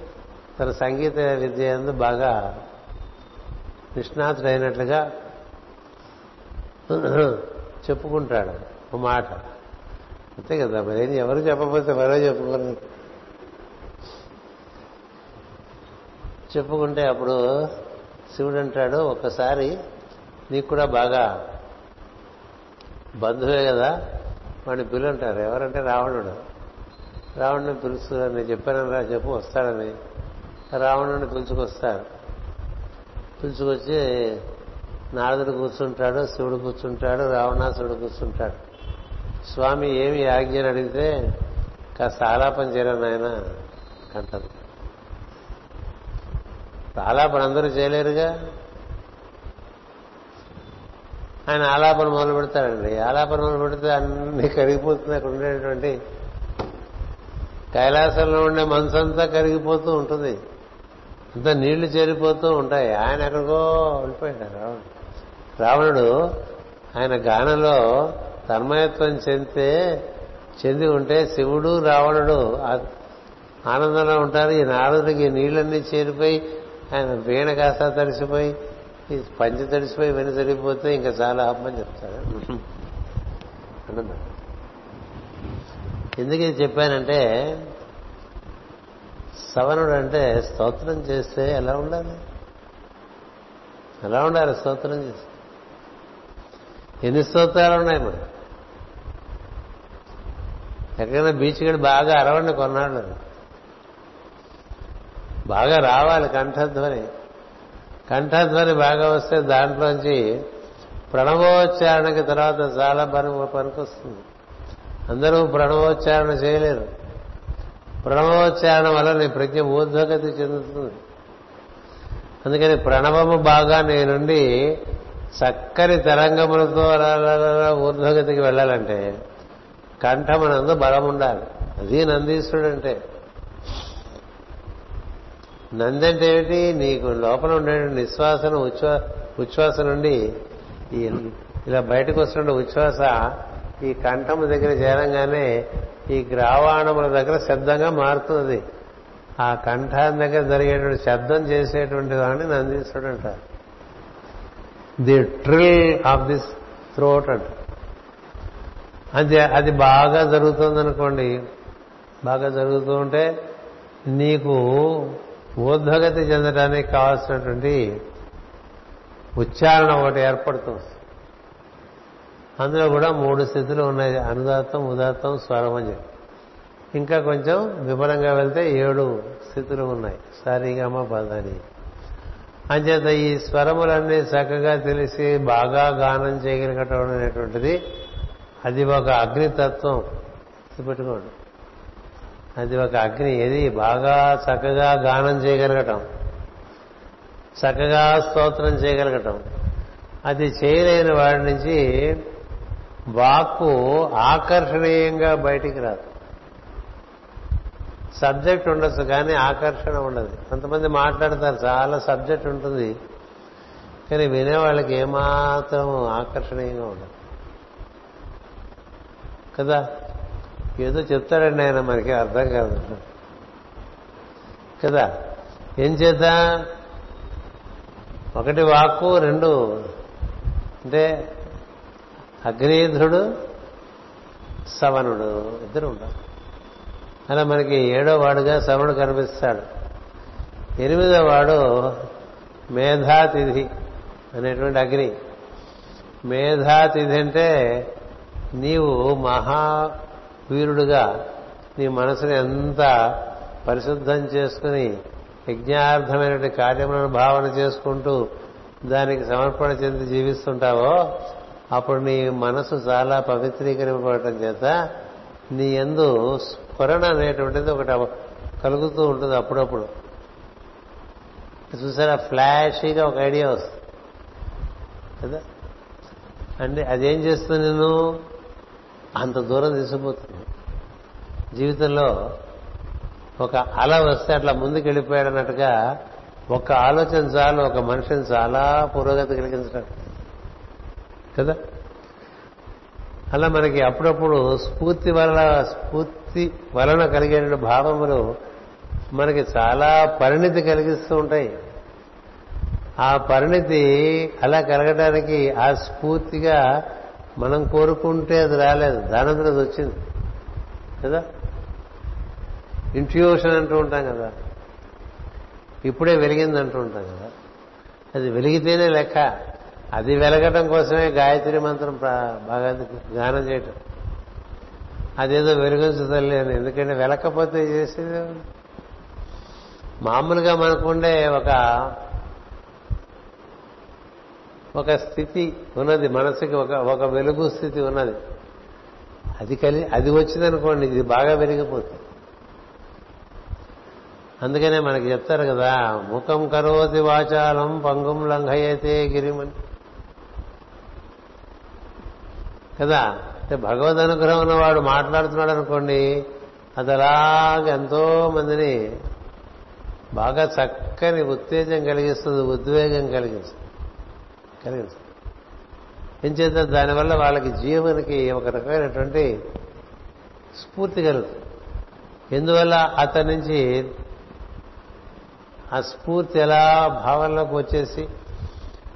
తన సంగీత విద్య ఎందు బాగా నిష్ణాతుడైనట్లుగా చెప్పుకుంటాడు. ఒక మాట. అంతే కదా మరేం ఎవరు చెప్పకపోతే మరో చెప్పుకోరు చెప్పుకుంటే అప్పుడు శివుడు అంటాడు ఒక్కసారి నీకు కూడా బాగా బంధువే కదా వాడిని పిలుంటారు. ఎవరంటే రావణుడు. రావణుని పిలుస్తుందని చెప్పానని రా చెప్పు వస్తాడని రావణుని పిలుచుకొస్తారు. పిలుచుకొచ్చి నారదుడు కూర్చుంటాడు శివుడు కూర్చుంటాడు రావణాసుడు కూర్చుంటాడు. స్వామి ఏమి ఆజ్ఞని అడిగితే కాస్త ఆలాపం చేయరా ఆయన అంటారు. ఆలాపన అందరూ చేయలేరుగా? ఆయన ఆలాపన మొదలు పెడతాడండి. ఆలాపన మొదలు పెడితే అన్ని కరిగిపోతుంది అక్కడ ఉండేటువంటి కైలాసంలో ఉండే మనసంతా కరిగిపోతూ ఉంటుంది. అంతా నీళ్ళు చేరిపోతూ ఉంటాయి. ఆయన ఎక్కడికో వెళ్ళిపోయాడు. రావణుడు రావణుడు ఆయన గానంలో తన్మయత్వం చెందితే చెంది ఉంటే శివుడు రావణుడు ఆనందంలో ఉంటారు. ఈ నారదుడికి నీళ్ళన్నీ చేరిపోయి ఆయన వీణ కాస్త తడిసిపోయి ఈ పంచి తడిసిపోయి వెను తడిగిపోతే ఇంకా చాలా అమ్మని చెప్తాడు ఎందుకు ఇది చెప్పానంటే సవనుడు అంటే స్తోత్రం చేస్తే ఎలా ఉండాలి? ఎలా ఉండాలి స్తోత్రం చేస్తే? ఎన్ని స్తోత్రాలు ఉన్నాయి మనకు ఎక్కడైనా బీచ్ గడి బాగా అరవండి కొన్నాడు బాగా రావాలి కంఠధ్వని. కంఠధ్వని బాగా వస్తే దాంట్లోంచి ప్రణవోచ్చారణకి తర్వాత చాలా పని పనికొస్తుంది. అందరూ ప్రణవోచ్చారణ చేయలేరు. ప్రణవోచ్చారణ వల్ల నీ ప్రజ్ఞ ఊర్ధ్వగతి చెందుతుంది. అందుకని ప్రణవము బాగా నీ నుండి చక్కని తరంగములతో ఊర్ధ్వగతికి వెళ్ళాలంటే కంఠమనందు బలం ఉండాలి అది నందీశ్వరుడు అంటే నంది అంటే ఏమిటి నీకు లోపల ఉండే నిశ్వాసన ఉచ్ఛ్వా ఉచ్ఛ్వాస నుండి ఈ ఇలా బయటకు వస్తున్న ఉచ్ఛ్వాస ఈ కంఠము దగ్గర చేరంగానే ఈ గ్రావాణముల దగ్గర శబ్దంగా మారుతుంది ఆ కంఠాన్ని దగ్గర జరిగేటువంటి శబ్దం చేసేటువంటి వాడిని నందీశ్వరుడు అంటారు the trill of this throat అంట అంతే అది బాగా జరుగుతుందనుకోండి. బాగా జరుగుతూ ఉంటే నీకు ఊర్ధ్వగతి చెందడానికి కావాల్సినటువంటి ఉచ్చారణ ఒకటి ఏర్పడుతుంది అందులో కూడా మూడు స్థితులు ఉన్నాయి. అనుదాత్తం ఉదాత్తం స్వరం అని చెప్పి. ఇంకా కొంచెం వివరంగా వెళ్తే ఏడు స్థితులు ఉన్నాయి. సారీగమ పదని అంచేత ఈ స్వరములన్నీ చక్కగా తెలిసి బాగా గానం చేయగలగటం అనేటువంటిది అది ఒక అగ్నితత్వం పెట్టుకోండి అది ఒక అగ్ని ఏది? బాగా చక్కగా గానం చేయగలగటం. చక్కగా స్తోత్రం చేయగలగటం. అది చేయలేని వాడి నుంచి వాక్కు ఆకర్షణీయంగా బయటికి రాదు. సబ్జెక్ట్ ఉండొచ్చు కానీ ఆకర్షణ ఉండదు. కొంతమంది మాట్లాడతారు చాలా సబ్జెక్ట్ ఉంటుంది కానీ వినేవాళ్ళకి ఏమాత్రం ఆకర్షణీయంగా ఉండదు. కదా? ఏదో చెప్తాడండి ఆయన మనకి అర్థం కాదు. కదా? ఏం చేత ఒకటి వాక్కు రెండు. అంటే అగ్నిధుడు సవనుడు ఇద్దరు ఉంటారు. అలా మనకి ఏడో వాడుగా సవనుడు కనిపిస్తాడు. ఎనిమిదో వాడు మేధాతిథి అనేటువంటి అగ్ని. మేధాతిథి అంటే నీవు మహావీరుడుగా నీ మనసుని ఎంత పరిశుద్ధం చేసుకుని యజ్ఞార్థమైనటువంటి కార్యములను భావన చేసుకుంటూ దానికి సమర్పణ చెంది జీవిస్తుంటావో అప్పుడు నీ మనసు చాలా పవిత్రీకరింపబడటం చేత నీ ఎందు స్ఫురణ అనేటువంటిది ఒకటి కలుగుతూ ఉంటుంది అప్పుడప్పుడు. చూసారా? ఫ్లాషీగా ఒక ఐడియా వస్తుంది. కదా? అంటే అదేం చేస్తుంది నేను అంత దూరం తీసుకుపోతుంది జీవితంలో ఒక అల వస్తే అట్లా ముందుకు వెళ్ళిపోయాడు అన్నట్టుగా ఒక ఆలోచన చాలు ఒక మనిషిని చాలా పురోగతి కలిగించడం కదా? అలా మనకి అప్పుడప్పుడు స్ఫూర్తి వలన స్ఫూర్తి వలన కలిగే భావములు మనకి చాలా పరిణితి కలిగిస్తూ ఉంటాయి. ఆ పరిణితి అలా కలగడానికి ఆ స్ఫూర్తిగా మనం కోరుకుంటే అది రాలేదు. దానంతరం అది వచ్చింది. కదా? ఇంట్యూషన్ అంటూ ఉంటాం కదా. ఇప్పుడే వెలిగింది అంటూ ఉంటాం కదా. అది వెలిగితేనే లెక్క. అది వెలగటం కోసమే గాయత్రి మంత్రం బాగా గానం చేయటం. అదేదో వెలుగుంచు ఎందుకంటే వెలకపోతే చేసేది మామూలుగా మనకుండే ఒక ఒక స్థితి ఉన్నది మనసుకి ఒక ఒక వెలుగు స్థితి ఉన్నది. అది కలి అది వచ్చిందనుకోండి ఇది బాగా వెలిగిపోతుంది అందుకనే మనకి చెప్తారు కదా ముఖం కరోతి వాచాలం పంగుం లంఘయతే గిరిమని. కదా అంటే భగవద్ అనుగ్రహం ఉన్నవాడు మాట్లాడుతున్నాడు అనుకోండి అది అలాగే ఎంతో మందిని బాగా చక్కని ఉత్తేజం కలిగిస్తుంది ఉద్వేగం కలిగిస్తుంది. కలిగిస్తుంది ఏం చేత దానివల్ల వాళ్ళకి జీవనికి ఒక రకమైనటువంటి స్ఫూర్తి కలుగుతుంది. ఎందువల్ల అతని నుంచి ఆ స్ఫూర్తి ఎలా భావనలోకి వచ్చేసి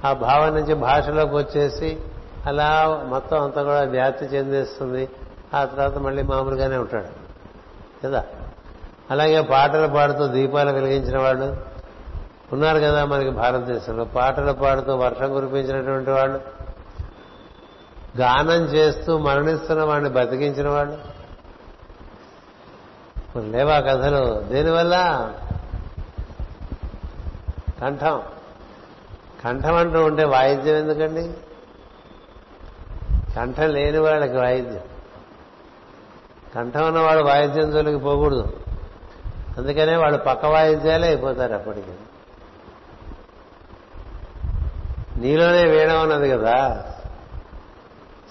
ఆ భావన నుంచి భాషలోకి వచ్చేసి అలా మొత్తం అంతా కూడా వ్యాప్తి చెందేస్తుంది. ఆ తర్వాత మళ్ళీ మామూలుగానే ఉంటాడు. కదా? అలాగే పాటలు పాడుతూ దీపాలు వెలిగించిన వాళ్ళు ఉన్నారు కదా మనకి భారతదేశంలో. పాటలు పాడుతూ వర్షం కురిపించినటువంటి వాళ్ళు గానం చేస్తూ మరణిస్తున్న వాడిని బతికించిన వాళ్ళు. లేవా కథలు? దేనివల్ల? కంఠం. కంఠం అంటూ ఉంటే వాయిద్యం ఎందుకండి? కంఠం లేని వాళ్ళకి వాయిద్యం. కంఠం ఉన్నవాడు వాయిద్యం జోలికి పోకూడదు. అందుకనే వాళ్ళు పక్క వాయిద్యాలే అయిపోతారు అప్పటికి. నీలోనే వీణ ఉన్నది కదా.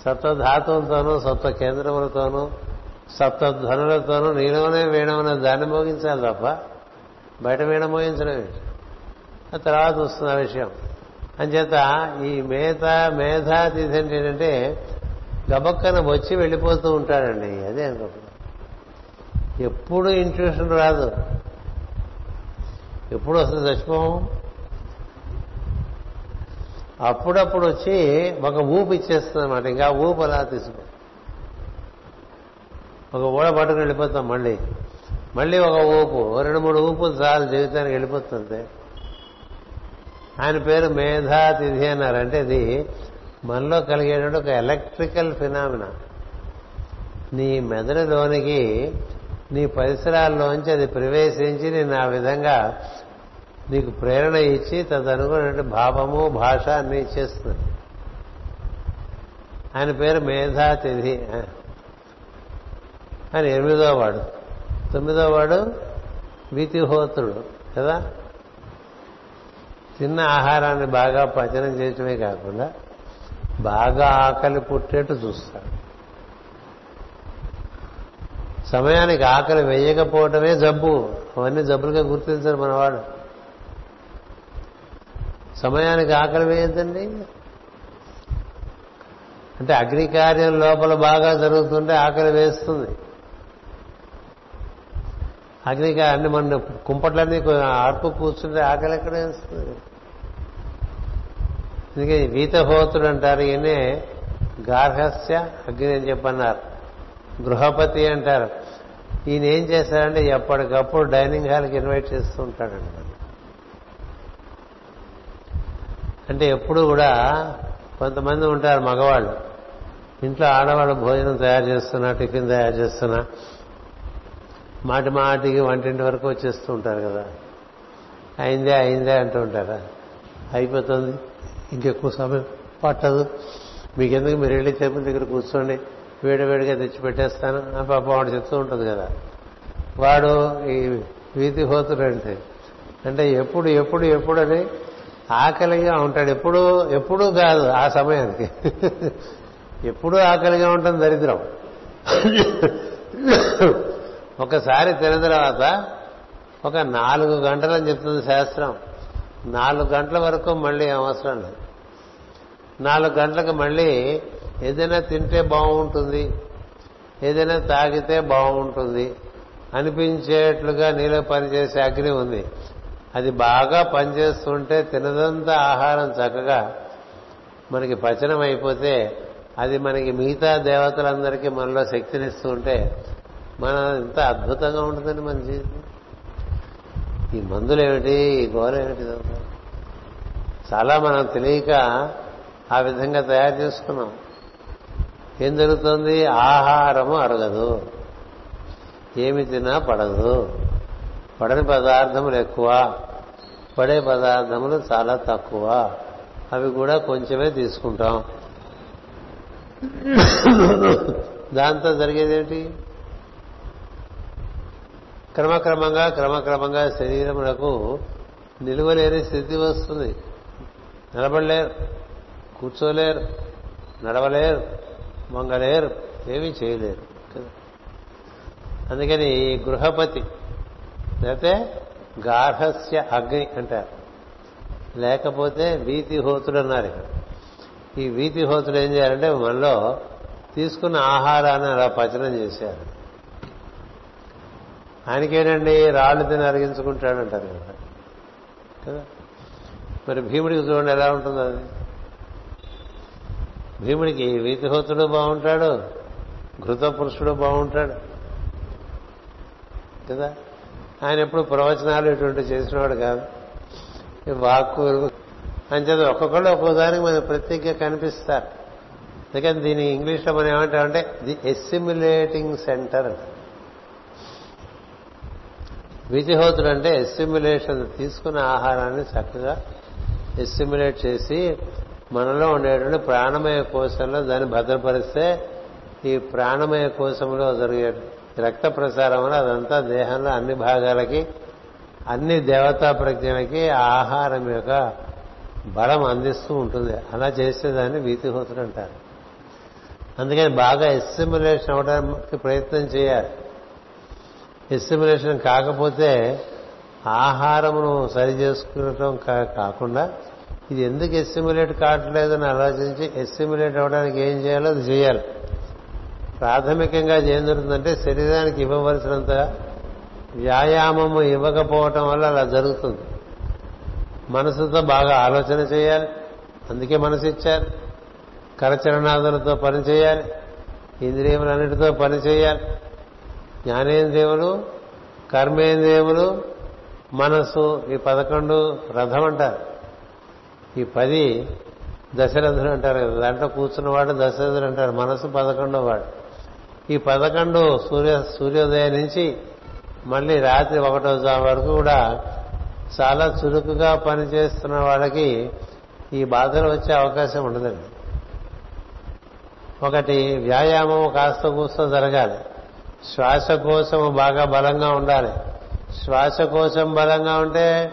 సప్తధాతువులతోనూ సప్త కేంద్రములతోనూ సప్త ధ్వనులతోనూ నీలోనే వీణ ఉన్నది. దాన్ని మోగించాలి తప్ప బయట వీణ మోగించడం ఆ తర్వాత వస్తుంది ఆ విషయం. అంచేత ఈ మేత మేధాతిథి అంటే ఏంటంటే గబక్కన వచ్చి వెళ్ళిపోతూ ఉంటాడండి. అదే అనుకుంటున్నా ఎప్పుడు ఇంట్యూషన్ రాదు. ఎప్పుడు వస్తుంది చచ్చిపోము? అప్పుడప్పుడు వచ్చి ఒక ఊపు ఇచ్చేస్తుంది అనమాట ఇంకా ఊపు అలా తీసుకో. ఒక ఊడ పట్టుకుని వెళ్ళిపోతాం మళ్ళీ. మళ్ళీ ఒక ఊపు రెండు మూడు ఊపులు చాలు జీవితానికి వెళ్ళిపోతుంది ఆయన పేరు మేధాతిథి అన్నారు. అంటే ఇది మనలో కలిగేటువంటి ఒక ఎలక్ట్రికల్ ఫినామినా. నీ మెదడులోనికి నీ పరిసరాల్లోంచి అది ప్రవేశించి నేను ఆ విధంగా నీకు ప్రేరణ ఇచ్చి తదనుగుణ భావము భాష అన్ని ఇచ్చేస్తున్నాడు ఆయన పేరు మేధాతిథి. ఆయన ఎనిమిదో వాడు. తొమ్మిదో వాడు వీతిహోత్రుడు కదా? తిన్న ఆహారాన్ని బాగా పచనం చేయటమే కాకుండా బాగా ఆకలి పుట్టేట్టు చూస్తాడు. సమయానికి ఆకలి వేయకపోవటమే జబ్బు. అవన్నీ జబ్బులుగా గుర్తించారు మనవాడు. సమయానికి ఆకలి వేయద్దండి. అంటే అగ్నికార్యం లోపల బాగా జరుగుతుంటే ఆకలి వేస్తుంది. అగ్నికా అన్ని మన కుంపట్లన్నీ ఆర్పు కూర్చుంటే ఆకలి ఎక్కడ వేస్తుంది? అందుకే వీతహోతుడు అంటారు ఈయనే గార్హస్య అగ్ని అని చెప్పన్నారు. గృహపతి అంటారు. ఈయన ఏం చేశారంటే ఎప్పటికప్పుడు డైనింగ్ హాల్కి ఇన్వైట్ చేస్తూ ఉంటాడండి మరి అంటే ఎప్పుడు కూడా కొంతమంది ఉంటారు మగవాళ్ళు. ఇంట్లో ఆడవాళ్ళు భోజనం తయారు చేస్తున్నా టిఫిన్ తయారు చేస్తున్నా మాటి మాటికి వంటింటి వరకు వచ్చేస్తూ ఉంటారు కదా. అయిందే అయిందే అంటూ ఉంటారా? అయిపోతుంది. ఇంకెక్కువ సమయం పట్టదు. మీకెందుకు? మీరు వెళ్ళి టేబుల్ దగ్గర కూర్చోండి. వేడివేడిగా తెచ్చి పెట్టేస్తాను. ఆ పాప వాడు చెప్తూ ఉంటుంది కదా. వాడు ఈ వీధి హోతుడు అంటే అంటే ఎప్పుడు ఎప్పుడు ఎప్పుడు అని ఆకలిగా ఉంటాడు. ఎప్పుడు ఎప్పుడు కాదు ఆ సమయానికి. ఎప్పుడూ ఆకలిగా ఉంటుంది దరిద్రం. ఒకసారి తిన తర్వాత ఒక నాలుగు గంటలని చెప్తుంది శాస్త్రం. నాలుగు గంటల వరకు మళ్ళీ అవసరం లేదు. నాలుగు గంటలకు మళ్ళీ ఏదైనా తింటే బాగుంటుంది ఏదైనా తాగితే బాగుంటుంది అనిపించేట్లుగా నీలో పనిచేసే అగ్ని ఉంది. అది బాగా పనిచేస్తుంటే తినదంతా ఆహారం చక్కగా మనకి పచనం అయిపోతే అది మనకి మిగతా దేవతలందరికీ మనలో శక్తినిస్తూ ఉంటే మన ఎంత అద్భుతంగా ఉంటుందండి మన జీవితం. ఈ మందులు ఏమిటి ఈ గోర ఏమిటి చాలా మనం తెలియక ఆ విధంగా తయారు చేసుకున్నాం. ఏం జరుగుతుంది? ఆహారము అరగదు. ఏమి తిన్నా పడదు. పడని పదార్థములు ఎక్కువ పడే పదార్థములు చాలా తక్కువ. అవి కూడా కొంచెమే తీసుకుంటాం. దాంతో జరిగేదేంటి క్రమక్రమంగా క్రమక్రమంగా శరీరములకు నిలువలేని స్థితి వస్తుంది. నిలబడలేరు కూర్చోలేరు నడవలేరు వంగలేరు ఏమీ చేయలేరు. అందుకని గృహపతి లేకపోతే గార్హస్య అగ్ని అంటారు. లేకపోతే వీతిహోతుడు అన్నారు ఇక్కడ. ఈ వీతిహోతుడు ఏం చేయాలంటే మనలో తీసుకున్న ఆహారాన్ని అలా పచనం చేశారు ఆయనకేనండి రాళ్ళు తిని అరిగించుకుంటాడంటారు కదా. కదా? మరి భీముడికి చూడండి ఎలా ఉంటుంది అది. భీముడికి వీతిహోతుడు బాగుంటాడు ఘృత పురుషుడు బాగుంటాడు. కదా? ఆయన ఎప్పుడు ప్రవచనాలు ఇటువంటి చేసినవాడు కాదు. వాక్కు అంచేది ఒక్కొక్కళ్ళు ఒక్కోదానికి మన ప్రత్యేక కనిపిస్తారు. అందుకని దీని ఇంగ్లీష్లో మనం ఏమంటామంటే ది ఎస్సిమ్యులేటింగ్ సెంటర్ అంట విధిహోతుడు అంటే ఎస్సిమ్యులేషన్ తీసుకున్న ఆహారాన్ని చక్కగా ఎస్సిమ్యులేట్ చేసి మనలో ఉండేటువంటి ప్రాణమయ కోశంలో దాన్ని భద్రపరిస్తే ఈ ప్రాణమయ కోశంలో జరిగే రక్త ప్రసారం అదంతా దేహంలో అన్ని భాగాలకి అన్ని దేవతా ప్రజ్ఞలకి ఆహారం యొక్క బలం అందిస్తూ ఉంటుంది. అలా చేసేదాన్ని వీతిహోతుడు అంటారు. అందుకని బాగా ఎస్సిమ్యులేషన్ అవడానికి ప్రయత్నం చేయాలి. ఎస్టిమ్యులేషన్ కాకపోతే ఆహారమును సరి చేసుకోవటం కాకుండా ఇది ఎందుకు ఎస్టిమ్యులేట్ కావట్లేదని ఆలోచించి ఎస్టిమ్యులేట్ అవ్వడానికి ఏం చేయాలో అది చేయాలి. ప్రాథమికంగా ఏం జరుగుతుందంటే శరీరానికి ఇవ్వవలసినంత వ్యాయామము ఇవ్వకపోవటం వల్ల అలా జరుగుతుంది. మనసుతో బాగా ఆలోచన చేయాలి. అందుకే మనసు ఇచ్చారు కరచరణాదులతో పని చేయాలి. ఇంద్రియములన్నిటితో పని చేయాలి. జ్ఞానేంద్రియములు కర్మేంద్రియములు మనస్సు ఈ పదకొండు రథం అంటారు. ఈ పది దశరథులు అంటారు కదా దాంట్లో కూర్చున్నవాడు దశరథులు అంటారు. మనసు పదకొండో వాడు. ఈ పదకొండు సూర్య సూర్యోదయం నుంచి మళ్ళీ రాత్రి ఒకటో జాము వరకు కూడా చాలా చురుకుగా పనిచేస్తున్న వాళ్ళకి ఈ బాధలు వచ్చే అవకాశం ఉండదండి. ఒకటి వ్యాయామం కాస్త కూస్తో జరగాలి. శ్వాసకోశం బాగా బలంగా ఉండాలి. శ్వాసకోశం బలంగా ఉంటే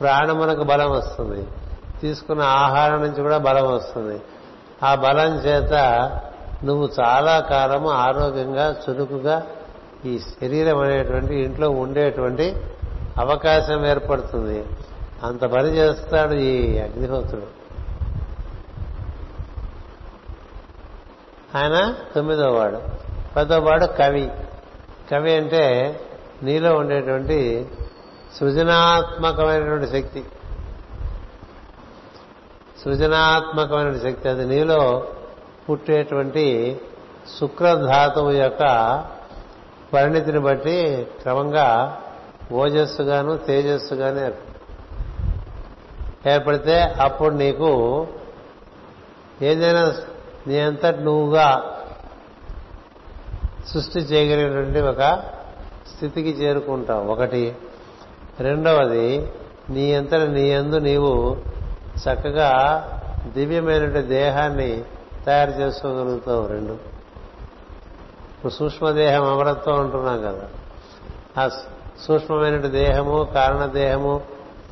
ప్రాణమునకు బలం వస్తుంది. తీసుకున్న ఆహారం నుంచి కూడా బలం వస్తుంది. ఆ బలం చేత నువ్వు చాలా కాలము ఆరోగ్యంగా చురుకుగా ఈ శరీరం అనేటువంటి ఇంట్లో ఉండేటువంటి అవకాశం ఏర్పడుతుంది. అంత పని చేస్తాడు ఈ అగ్నిహోత్రుడు. ఆయన తొమ్మిదో వాడు పదో వాడు కవి. కవి అంటే నీలో ఉండేటువంటి సృజనాత్మకమైనటువంటి శక్తి. సృజనాత్మకమైన శక్తి. అది నీలో పుట్టేటువంటి శుక్రధాతువు యొక్క పరిణితిని బట్టి క్రమంగా ఓజస్సుగాను తేజస్సుగాను ఏర్పడితే అప్పుడు నీకు ఏదైనా నీ అంతటి నువ్వుగా సృష్టి చేయగలిగినటువంటి ఒక స్థితికి చేరుకుంటావు. ఒకటి. రెండవది నీ అంతట నీ అందు నీవు చక్కగా దివ్యమైనటువంటి దేహాన్ని తయారు చేసుకోగలుగుతావు రెండు. ఇప్పుడు సూక్ష్మదేహం అమరత్వం అంటున్నాం కదా. ఆ సూక్ష్మమైన దేహము కారణదేహము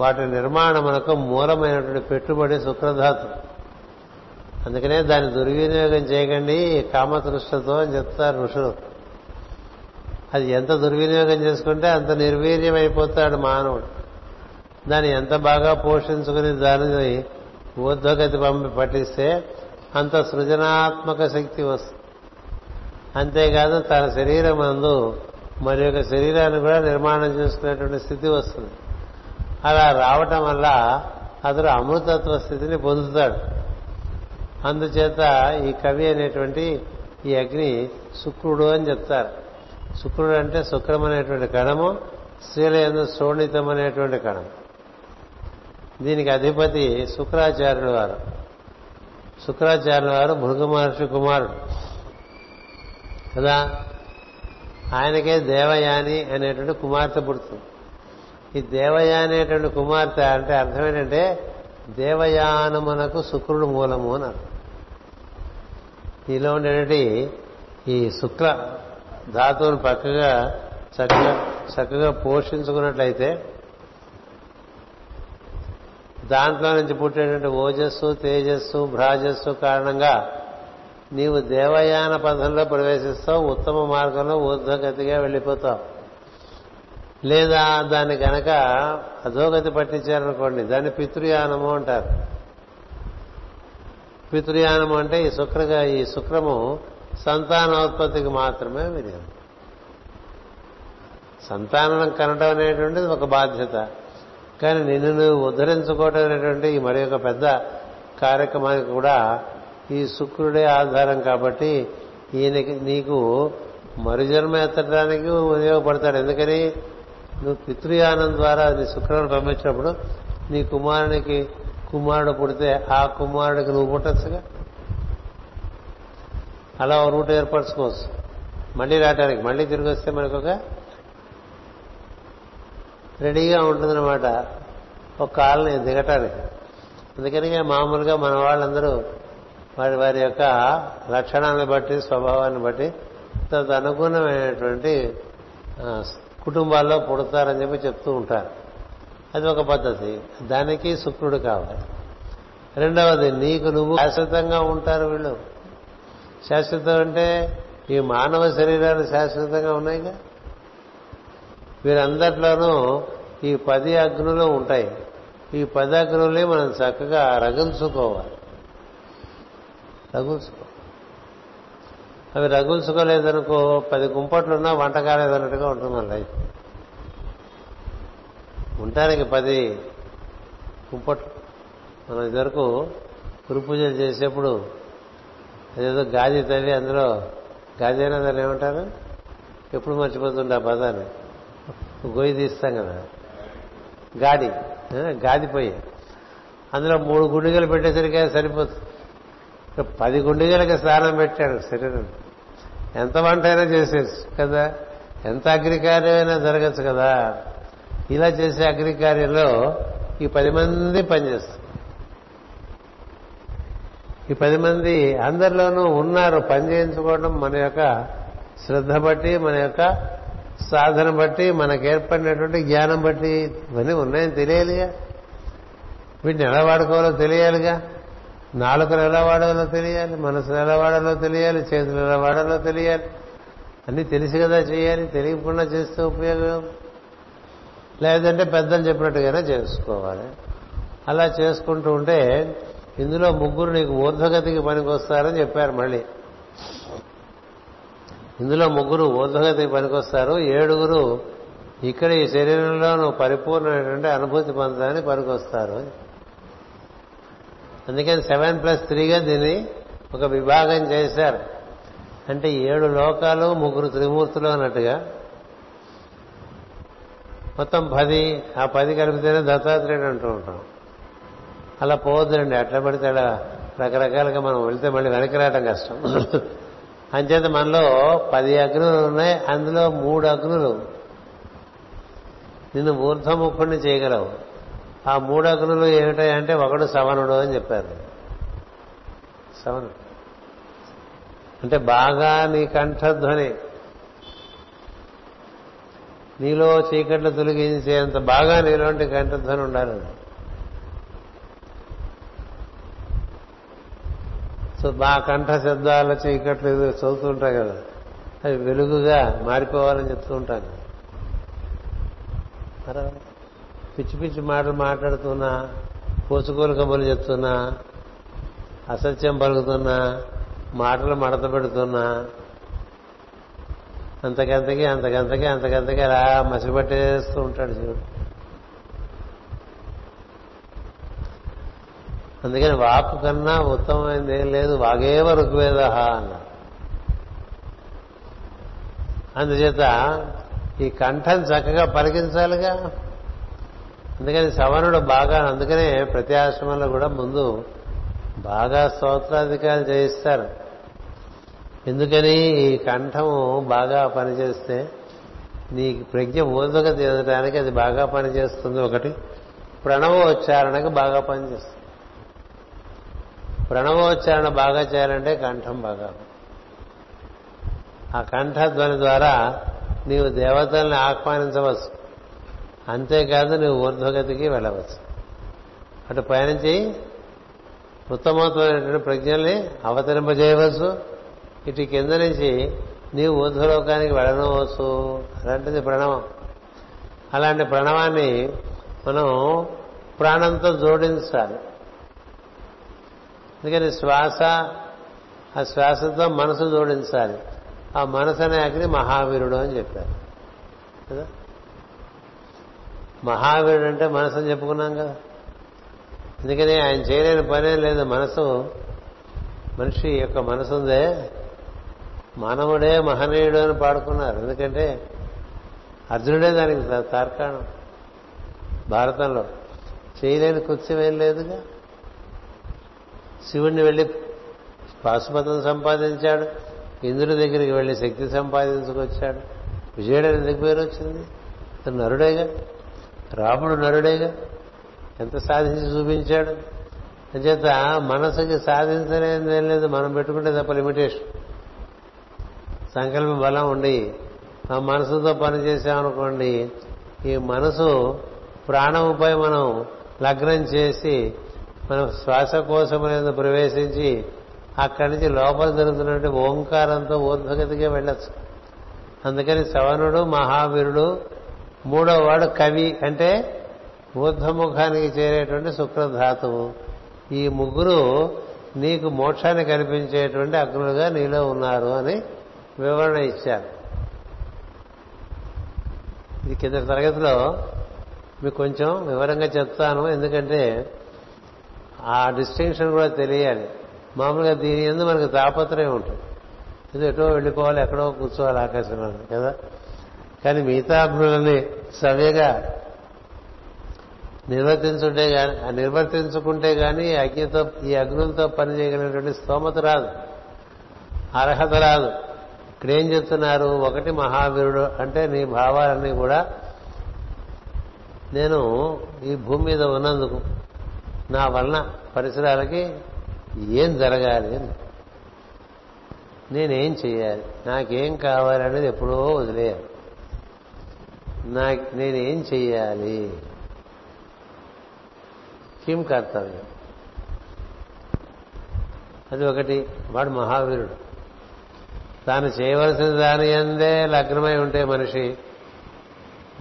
వాటి నిర్మాణమునకు మూలమైనటువంటి పెట్టుబడి శుక్రధాతు. అందుకనే దాన్ని దుర్వినియోగం చేయకండి కామతృష్టతో అని చెప్తారు ఋషులు. అది ఎంత దుర్వినియోగం చేసుకుంటే అంత నిర్వీర్యం అయిపోతాడు మానవుడు. దాన్ని ఎంత బాగా పోషించుకుని దానిని ఊర్ధ్వగతి పంపి పట్టిస్తే అంత సృజనాత్మక శక్తి వస్తుంది. అంతేకాదు తన శరీరం అందు మరి యొక్క శరీరాన్ని కూడా నిర్మాణం చేసుకునేటువంటి స్థితి వస్తుంది. అలా రావటం వల్ల అతడు అమృతత్వ స్థితిని పొందుతాడు. అందుచేత ఈ కవి అనేటువంటి ఈ అగ్ని శుక్రుడు అని చెప్తారు. శుక్రుడు అంటే శుక్రం అనేటువంటి కణము స్త్రీల ఎందు శోణితం అనేటువంటి కణం. దీనికి అధిపతి శుక్రాచార్యుడు వారు. శుక్రాచార్యుల వారు భృగు మహర్షి కుమారుడు. కదా? ఆయనకే దేవయాని అనేటువంటి కుమార్తె పుడుతుంది. ఈ దేవయాని అనేటువంటి కుమార్తె అంటే అర్థం ఏంటంటే దేవయానమునకు శుక్రుడు మూలము అని అర్థం. నీలో ఉండేటువంటి ఈ శుక్ర ధాతువును పక్కగా చక్కగా చక్కగా పోషించుకున్నట్లయితే దాంట్లో నుంచి పుట్టేటువంటి ఓజస్సు తేజస్సు భ్రాజస్సు కారణంగా నీవు దేవయాన పథంలో ప్రవేశిస్తావు ఉత్తమ మార్గంలో ఊర్ధ్వగతిగా వెళ్ళిపోతావు. లేదా దాన్ని కనుక అధోగతి పట్టించారనుకోండి దాన్ని పితృయానము అంటారు. పితృయానము అంటే ఈ శుక్రగా ఈ శుక్రము సంతానోత్పత్తికి మాత్రమే వినియోగం సంతానం కనడం అనేటువంటిది ఒక బాధ్యత. కానీ నిన్ను నువ్వు ఉద్ధరించుకోవటం అనేటువంటి ఈ మరి ఒక పెద్ద కార్యక్రమానికి కూడా ఈ శుక్రుడే ఆధారం కాబట్టి ఈయనకి నీకు మరుజన్మ ఎత్తడానికి ఉపయోగపడతాడు. ఎందుకని? నువ్వు పితృయానం ద్వారా నీ శుక్రుడు పంపించినప్పుడు నీ కుమారునికి కుమారుడు పుడితే ఆ కుమారుడికి నువ్వు పుట్టచ్చుగా? అలా ఒక రూట్ ఏర్పరచుకోవచ్చు. మళ్ళీ రావటానికి మళ్ళీ తిరిగి వస్తే మనకు ఒక రెడీగా ఉంటుందన్నమాట. ఒక కాలనీ దిగటానికి. అందుకని మామూలుగా మన వాళ్ళందరూ వారి వారి యొక్క లక్షణాలను బట్టి స్వభావాన్ని బట్టి తనకు అనుగుణమైనటువంటి కుటుంబాల్లో పుడతారని చెప్పి చెప్తూ ఉంటారు. అది ఒక పద్ధతి. దానికి శుక్రుడు కావాలి. రెండవది నీకు నువ్వు శాశ్వతంగా ఉంటారు వీళ్ళు. శాశ్వతం అంటే ఈ మానవ శరీరాలు శాశ్వతంగా ఉన్నాయిగా? వీరందరిలోనూ ఈ పది అగ్నులు ఉంటాయి. ఈ పది అగ్నులే మనం చక్కగా రగుల్చుకోవాలి. రగుల్చుకో అవి రగుల్చుకోలేదనుకో పది గుంపట్లున్నా వంట కాలేదన్నట్టుగా ఉంటుంది మన లైఫ్. ఉండటానికి పది కుంపట్లు. మనం ఇదివరకు గురు పూజలు చేసేప్పుడు అదేదో గాజీ తల్లి అందులో గాజీ అయినా దాన్ని ఏమంటారు? ఎప్పుడు మర్చిపోతుండే ఆ పదాన్ని? గొయ్యి తీస్తాం కదా. గాడి గాది పోయి అందులో మూడు గుండిగలు పెట్టేసరికి సరిపోతుంది. పది గుండిగలకి స్నానం పెట్టాడు శరీరం. ఎంత వంట అయినా చేసేసి కదా. ఎంత అగ్నికార్యమైనా జరగచ్చు కదా. ఇలా చేసే అగ్రికార్యంలో ఈ పది మంది పనిచేస్తారు. ఈ పది మంది అందరిలోనూ ఉన్నారు. పని చేయించుకోవడం మన యొక్క శ్రద్ధ బట్టి మన యొక్క సాధన బట్టి మనకు ఏర్పడినటువంటి జ్ఞానం బట్టి ఇవన్నీ ఉన్నాయని తెలియాలిగా. వీటిని ఎలా వాడుకోవాలో తెలియాలిగా. నాలుకలు ఎలా వాడాలో తెలియాలి మనసులు ఎలా వాడాలో తెలియాలి చేతులు ఎలా వాడాలో తెలియాలి. అన్నీ తెలిసి కదా చేయాలి తెలియకుండా చేస్తే ఉపయోగం. లేదంటే పెద్దలు చెప్పినట్టుగానే చేసుకోవాలి. అలా చేసుకుంటూ ఉంటే ఇందులో ముగ్గురు నీకు ఊర్ధ్వగతికి పనికొస్తారని చెప్పారు మళ్ళీ. ఇందులో ముగ్గురు ఊర్ధ్వగతికి పనికొస్తారు. ఏడుగురు ఇక్కడ ఈ శరీరంలో నువ్వు పరిపూర్ణమైనటువంటి అనుభూతి పొందడానికి పనికొస్తారు. అందుకని సెవెన్ ప్లస్ త్రీగా దీన్ని ఒక విభాగం చేశారు. అంటే ఏడు లోకాలు ముగ్గురు త్రిమూర్తులు అన్నట్టుగా. మొత్తం పది ఆ పది కలిపితేనే దత్తాత్రేయుడు అంటూ ఉంటాం. అలా పోవద్దులండి అట్లా పడితే అలా రకరకాలుగా మనం వెళితే మళ్ళీ వెనక్కి రావడం కష్టం. అంచేత మనలో పది అగ్నులు ఉన్నాయి అందులో మూడు అగ్నులు నిన్ను ఊర్ధముఖుణ్ణి చేయగలవు. ఆ మూడు అగ్నులు ఏమిటాయంటే ఒకడు సవనుడు అని చెప్పారు. సవనుడు అంటే బాగా నీ కంఠధ్వని. నీలో చీకట్లు తొలగించేంత బాగా నీలోంటి కంఠధ్వని ఉండాలి. సో మా కంఠ శబ్దాల చీకట్లు ఏదో చదువుతుంటాయి కదా. అవి వెలుగుగా మారిపోవాలని చెప్తూ ఉంటాను. పిచ్చి పిచ్చి మాటలు మాట్లాడుతున్నా పోసుకోలు కబుర్లు చెప్తున్నా అసత్యం పలుకుతున్నా మాటలు మడత పెడుతున్నా. అంతకంతకి అంతకంతకి అంతకంతకి అలా మసిపట్టేస్తూ ఉంటాడు శివుడు. అందుకని వాపు కన్నా ఉత్తమమైనది ఏం లేదు వాగేవ ఋగ్వేద అన్న. అందుచేత ఈ కంఠం చక్కగా పలికించాలిగా అందుకని సవనుడు బాగా అందుకనే ప్రతి ఆశ్రమంలో కూడా ముందు బాగా స్తోత్రాధికారులు చేయిస్తారు ఎందుకని ఈ కంఠము బాగా పనిచేస్తే నీ ప్రజ్ఞ ఊర్ధక తీరడానికి అది బాగా పనిచేస్తుంది ఒకటి. ప్రణవోచ్చారణకు బాగా పనిచేస్తుంది. ప్రణవోచ్చారణ బాగా చేయాలంటే కంఠం బాగా. ఆ కంఠధ్వని ద్వారా నీవు దేవతల్ని ఆహ్వానించవచ్చు. అంతేకాదు నువ్వు ఊర్ధ్వగతికి వెళ్ళవచ్చు. అటు పయనించి ఉత్తమోత్తమైనటువంటి ప్రజ్ఞల్ని అవతరింపజేయవచ్చు. ఇటు కింద నుంచి నీవు ఊర్ధ్వలోకానికి వెళ్ళనవచ్చు అలాంటిది ప్రణవం. అలాంటి ప్రణవాన్ని మనం ప్రాణంతో జోడించాలి. అందుకని శ్వాస ఆ శ్వాసతో మనసు జోడించాలి. ఆ మనసు అనే అగ్ని మహావీరుడు అని చెప్పారు. కదా? మహావీరుడు అంటే మనసు అని చెప్పుకున్నాం కదా. అందుకని ఆయన చేయలేని పనే లేదు. మనసు మనిషి యొక్క మనసు ఉందే మానవుడే మహనీయుడు అని పాడుకున్నారు. ఎందుకంటే అర్జునుడే దానికి తార్కాణం. భారతంలో చేయలేని కృత్యమేం లేదుగా? శివుణ్ణి వెళ్ళి పాశుపతం సంపాదించాడు ఇంద్రుడి దగ్గరికి వెళ్ళి శక్తి సంపాదించుకొచ్చాడు. విజయుడు ఎందుకు పేరు వచ్చింది? నరుడేగా? రాముడు నరుడేగా? ఎంత సాధించి చూపించాడు? అంచేత మనసుకి సాధించలేనిది ఏం లేదు మనం పెట్టుకుంటే తప్ప లిమిటేషన్. సంకల్పం బలం ఉండి ఆ మనసుతో పనిచేసామనుకోండి ఈ మనసు ప్రాణముపై మనం లగ్నం చేసి మనం శ్వాసకోశం ప్రవేశించి అక్కడి నుంచి లోపల జరుగుతున్నటువంటి ఓంకారంతో ఊర్ధ్వగతిగా వెళ్ళచ్చు. అందుకని సవనుడు మహావీరుడు మూడో వాడు కవి అంటే ఊర్ధముఖానికి చేరేటువంటి శుక్రధాతువు. ఈ ముగ్గురు నీకు మోక్షాన్ని కనిపించేటువంటి అగ్నులుగా నీలో ఉన్నారు అని వివరణ ఇచ్చారు. ఇది కింద తరగతిలో మీకు కొంచెం వివరంగా చెప్తాను. ఎందుకంటే ఆ డిస్టింక్షన్ కూడా తెలియాలి. మామూలుగా దీని ఎందు మనకు తాపత్రయం ఉంటుంది. ఇది ఎటో వెళ్ళిపోవాలి ఎక్కడో కూర్చోవాలి ఆకాశంలో కదా? కానీ మిగతా అగ్నులని సవ్యగా నిర్వర్తించుంటే కానీ నిర్వర్తించుకుంటే కానీ అగ్నితో ఈ అగ్నులతో పని చేయగలిగినటువంటి స్తోమత రాదు. అర్హత రాదు. ఇక్కడేం చెప్తున్నారు? ఒకటి మహావీరుడు అంటే నీ భావాలన్నీ కూడా నేను ఈ భూమి మీద ఉన్నందుకు నా వలన పరిసరాలకి ఏం జరగాలి నేనేం చేయాలి? నాకేం కావాలనేది ఎప్పుడో వదిలేయాలి. నా నేనేం చేయాలి? కిం కర్తవ్యం? అది ఒకటి. వాడు మహావీరుడు. తాను చేయవలసిన దాని అందే లగ్నమై ఉంటే మనిషి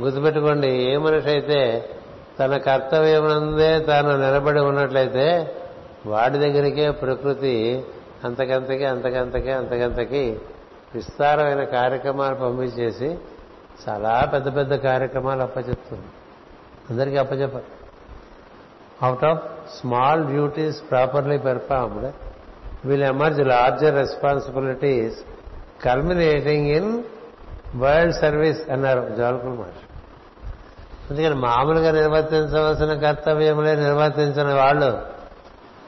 గుర్తుపెట్టుకోండి ఏ మనిషి అయితే తన కర్తవ్యమునందే తాను నిలబడి ఉన్నట్లయితే వాడి దగ్గరికే ప్రకృతి అంతకంతకి అంతకంతకి అంతకంతకి విస్తారమైన కార్యక్రమాలు పంపించేసి చాలా పెద్ద పెద్ద కార్యక్రమాలు అప్పచెప్తుంది. అందరికీ అప్పచెప్ప out of small duties properly performed will emerge larger responsibilities culminating in world service అన్నారు జోల్కుల్ మహర్షి అందుకని మామూలుగా నిర్వర్తించవలసిన కర్తవ్యములే నిర్వర్తించిన వాళ్ళు.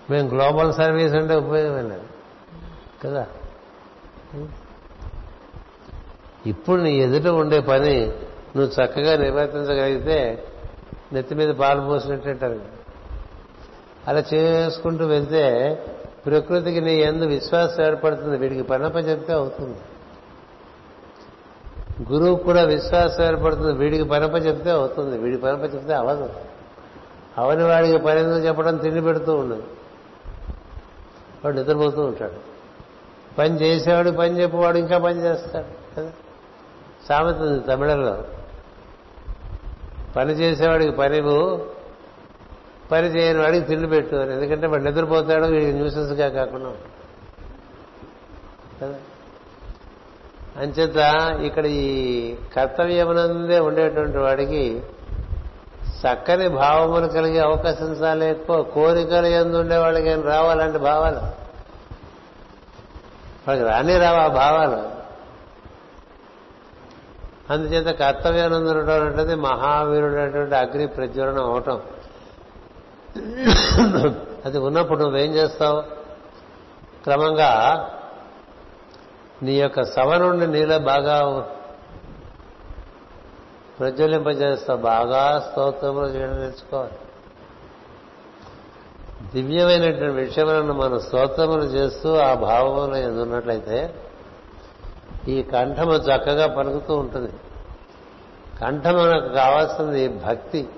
మేము గ్లోబల్ సర్వీస్ అంటే ఉపయోగం లేదు. కదా? ఇప్పుడు నీ ఎదుట ఉండే పని నువ్వు చక్కగా నిర్వర్తించగలిగితే నెత్తి మీద పాలు పోసినట్టు అలా చేసుకుంటూ వెళ్తే ప్రకృతికి నీ ఎందు విశ్వాసం ఏర్పడుతుంది. వీడికి పనప చెప్తే అవుతుంది. గురువు కూడా విశ్వాసం ఏర్పడుతుంది. వీడికి పనప చెప్తే అవుతుంది వీడి పనప చెప్తే అవదు. అవని వాడికి పని చెప్పడం తిండి పెడుతూ ఉండదు. వాడు నిద్రపోతూ ఉంటాడు. పని చేసేవాడు పని చెప్పేవాడు ఇంకా పని చేస్తాడు. కదా? సామెత ఉంది తమిళంలో. పని చేసేవాడికి పనివు పని చేయని వాడికి తిండి పెట్టు ఎందుకంటే వాడు నిద్రపోతాడు వీడికి న్యూసెన్స్గా కాకుండా. కదా? అంచేత ఇక్కడ ఈ కర్తవ్యమునందే ఉండేటువంటి వాడికి చక్కని భావములు కలిగే అవకాశం చాలా ఎక్కువ. కోరికలు ఎందు ఉండేవాళ్ళకి ఏం రావాలంటే భావాలు. వాడికి రాని రావు ఆ భావాలు. అందుచేత కర్తవ్యానంద ఉండడం అంటే మహావీరుడు అనేటువంటి అగ్ని ప్రజ్వలనం అవటం. అది ఉన్నప్పుడు నువ్వేం చేస్తావు? క్రమంగా నీ యొక్క సభ నుండి నీలో బాగా ప్రజ్వలింపజేస్తా బాగా స్తోత్రములు చేయడం నేర్చుకోవాలి. దివ్యమైనటువంటి విషయములను మనం స్తోత్రములు చేస్తూ ఆ భావములు ఎదున్నట్లయితే ఈ కంఠము చక్కగా పలుకుతూ ఉంటుంది. కంఠం మనకు కావాల్సింది భక్తి.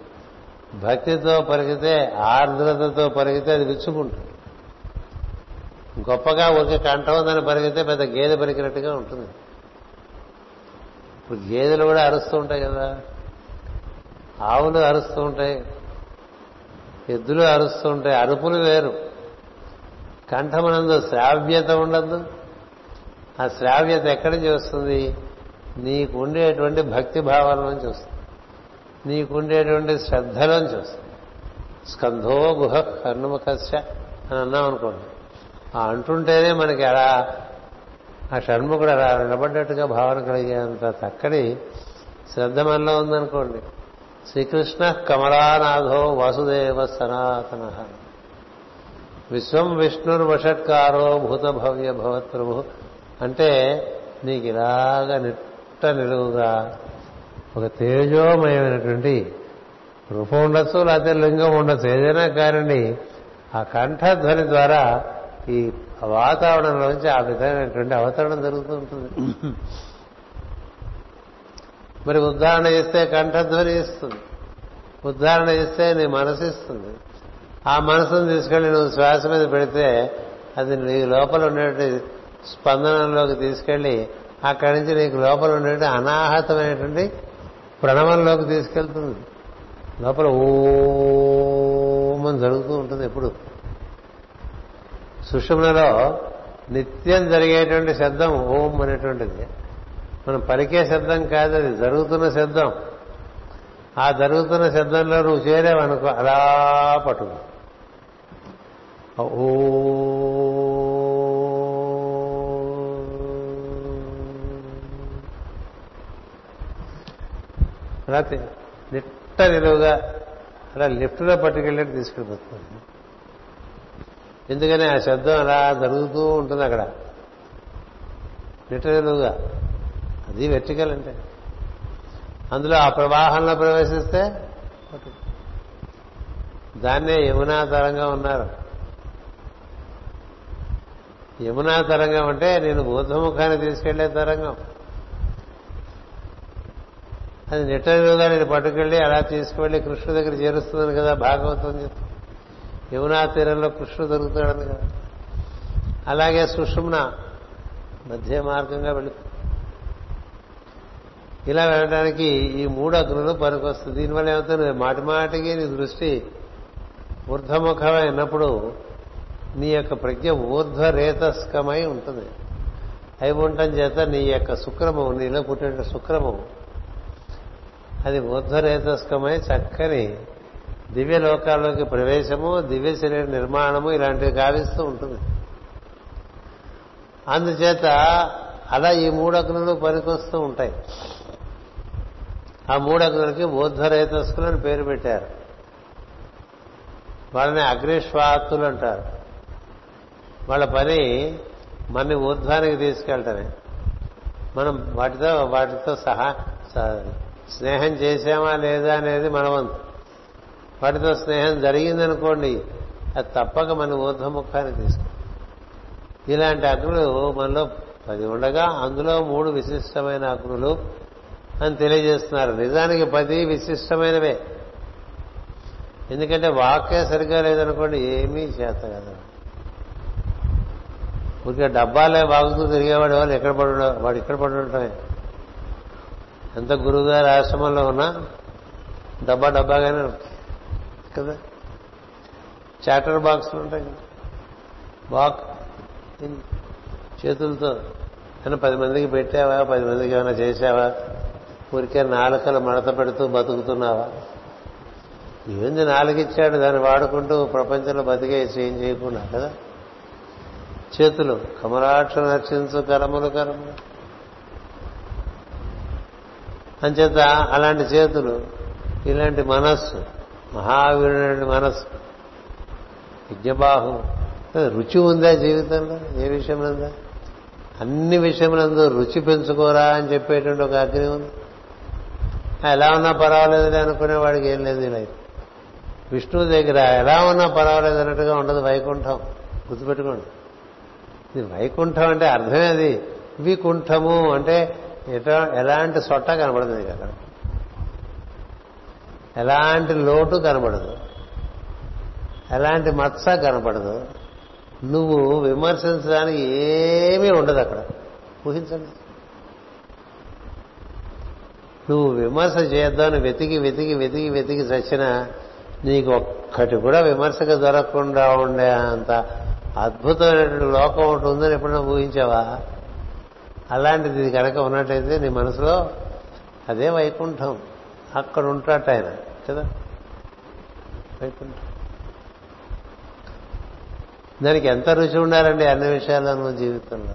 భక్తితో పలికితే ఆర్ద్రతతో పలికితే అది విచ్చుకుంటుంది. గొప్పగా ఊరికే కంఠం ఉందని పలికితే పెద్ద గేదె పలికినట్టుగా ఉంటుంది. ఇప్పుడు గేదెలు కూడా అరుస్తూ ఉంటాయి కదా. ఆవులు అరుస్తూ ఉంటాయి. ఎద్దులు అరుస్తూ ఉంటాయి. అరుపులు వేరు. కంఠమనందు శ్రావ్యత ఉండద్దు ఆ శ్రావ్యత ఎక్కడి నుంచి వస్తుంది? నీకు ఉండేటువంటి భక్తి భావాల నుంచి వస్తుంది. నీకుండేటువంటి శ్రద్ధలోంచి వస్తుంది. స్కంధో గుహ కర్ణముఖస్య అని అన్నాం అనుకోండి అంటుంటేనే మనకి అలా ఆ షణ్ముఖుడు అలా నిలబడ్డట్టుగా భావన కలిగేంత చక్కడి శ్రద్ధ మనలో ఉందనుకోండి. శ్రీకృష్ణ కమలానాథో వాసుదేవ సనాతన. విశ్వం విష్ణుర్వషట్కారో భూత భవ్య భవత్ ప్రభు. అంటే నీకు ఇలాగ నిట్ట నిలువుగా ఒక తేజోమయమైనటువంటి రూపం ఉండొచ్చు లేకపోతే లింగం ఉండొచ్చు. ఏదైనా కారండి ఆ కంఠధ్వని ద్వారా ఈ వాతావరణంలోంచి ఆ విధమైనటువంటి అవతరణం జరుగుతూ ఉంటుంది. మరి ఉద్ధారణ చేస్తే కంఠధ్వని ఇస్తుంది. ఉద్ధారణ చేస్తే నీ మనసు ఇస్తుంది. ఆ మనసును తీసుకెళ్ళి నువ్వు శ్వాస మీద పెడితే అది నీ లోపల ఉండేటువంటి స్పందనంలోకి తీసుకెళ్ళి అక్కడి నుంచి నీకు లోపల ఉండేటువంటి అనాహతమైనటువంటి ప్రణవంలోకి తీసుకెళ్తుంది. లోపల ఓమని జరుగుతూ ఉంటుంది ఎప్పుడు. సుషుమ్నలో నిత్యం జరిగేటువంటి శబ్దం ఓం అనేటువంటిది. మనం పలికే శబ్దం కాదు అది జరుగుతున్న శబ్దం. ఆ జరుగుతున్న శబ్దంలో నువ్వు చేరావనుకో అలా పట్టుకు. ఓ. అలా నిట్ట నిలువుగా అలా లిఫ్ట్లో పట్టుకెళ్ళి తీసుకెళ్ళిపోతుంది ఎందుకని ఆ శబ్దం అలా జరుగుతూ ఉంటుంది అక్కడ. నిలువుగా అది వెర్టికల్ అంటే. అందులో ఆ ప్రవాహంలో ప్రవేశిస్తే దాన్నే యమునా తరంగా ఉన్నారు యమునా తరంగం అంటే నేను ఊర్ధముఖాన్ని తీసుకెళ్ళే తరంగం. అది నిట్టనిలుగా నేను పట్టుకెళ్ళి అలా తీసుకువెళ్ళి కృష్ణుడి దగ్గర చేరుస్తుందని కదా భాగవతం చెప్తుంది. యమునా తీరంలో కృష్ణుడు దొరుకుతాడని కదా. అలాగే సుషుమ్న మధ్య మార్గంగా వెళ్ళి ఇలా వెళ్ళడానికి ఈ మూడు అగ్నులు పనికొస్తుంది దీనివల్ల ఏమవుతుంది? మాటి మాటికి నీ దృష్టి ఊర్ధముఖమైనప్పుడు నీ యొక్క ప్రజ్ఞ ఊర్ధ్వరేతస్కమై ఉంటుంది. అయి ఉండటం చేత నీ యొక్క శుక్రము నీలో పుట్టిన శుక్రము అది ఊర్ధ్వరేతస్కమై చక్కని దివ్య లోకాల్లోకి ప్రవేశము దివ్య శరీర నిర్మాణము ఇలాంటివి గావిస్తూ ఉంటుంది. అందుచేత అలా ఈ మూడు అగ్నులు పనికొస్తూ ఉంటాయి. ఆ మూడు అగ్నులకి బోధ్వరేతస్కులు అని పేరు పెట్టారు. వాళ్ళని అగ్నిశ్వాతులు అంటారు. వాళ్ళ పని మన ఊర్ధ్వానికి తీసుకెళ్ళటమే మనం వాటితో వాటితో సహా స్నేహం చేశామా లేదా అనేది మన వంతు. వాటితో స్నేహం జరిగిందనుకోండి అది తప్పక మన ఊర్ధముఖాన్ని తీసుకుంటాం ఇలాంటి అగ్నులు మనలో పది ఉండగా అందులో మూడు విశిష్టమైన అగ్నులు అని తెలియజేస్తున్నారు. నిజానికి పది విశిష్టమైనవే. ఎందుకంటే వాకే సరిగ్గా లేదనుకోండి ఏమీ చేత కదా. ఊరికే డబ్బాలే వాగుతూ తిరిగేవాడు వాళ్ళు ఎక్కడ పడు వాడు ఇక్కడ పడి ఉంటామే ఎంత గురువుగారి ఆశ్రమంలో ఉన్నా డబ్బా డబ్బాగానే కదా. చాటర్ బాక్సులు ఉంటాయి కదా. వాక్ చేతులతో అని పది మందికి పెట్టావా? పది మందికి ఏమైనా చేశావా? ఊరికే నాలుకలు మడత పెడుతూ బతుకుతున్నావా? ఏంది నాలుగిచ్చాడు దాన్ని వాడుకుంటూ ప్రపంచంలో బతికే ఏం చేయకుండా కదా? చేతులు కమలాక్ష నర్చించు కరములు కరములు. అంచేత అలాంటి చేతులు ఇలాంటి మనస్సు మహావీరుడి మనస్సు. యజ్ఞబాహు రుచి ఉందా జీవితంలో? ఏ విషయంలో అన్ని విషయములందు రుచి పెంచుకోరా అని చెప్పేటువంటి ఒక అగ్ని ఉంది. ఎలా ఉన్నా పర్వాలేదు అనుకునే వాడికి ఏం లేదు లైఫ్. విష్ణువు దగ్గర ఎలా ఉన్నా పర్వాలేదు అన్నట్టుగా ఉండదు వైకుంఠం. గుర్తుపెట్టుకోండి. ఇది వైకుంఠం అంటే అర్థమే అది వికుంఠము అంటే ఎలాంటి సొట్ట కనబడుతుంది అక్కడ. ఎలాంటి లోటు కనబడదు. ఎలాంటి మత్స కనపడదు నువ్వు విమర్శించడానికి ఏమీ ఉండదు అక్కడ. ఊహించండి. నువ్వు విమర్శ చేద్దామని వెతికి వెతికి వెతికి వెతికి చచ్చినా నీకు ఒక్కటి కూడా విమర్శకు దొరకకుండా ఉండే అంత అద్భుతమైనటువంటి లోకం ఒకటి ఉందని ఎప్పుడైనా ఊహించావా? అలాంటిది కనుక ఉన్నట్టయితే నీ మనసులో అదే వైకుంఠం. అక్కడ ఉంటాట ఆయన కదా? దానికి ఎంత రుచి ఉండాలండి అన్ని విషయాల్లోనూ జీవితంలో?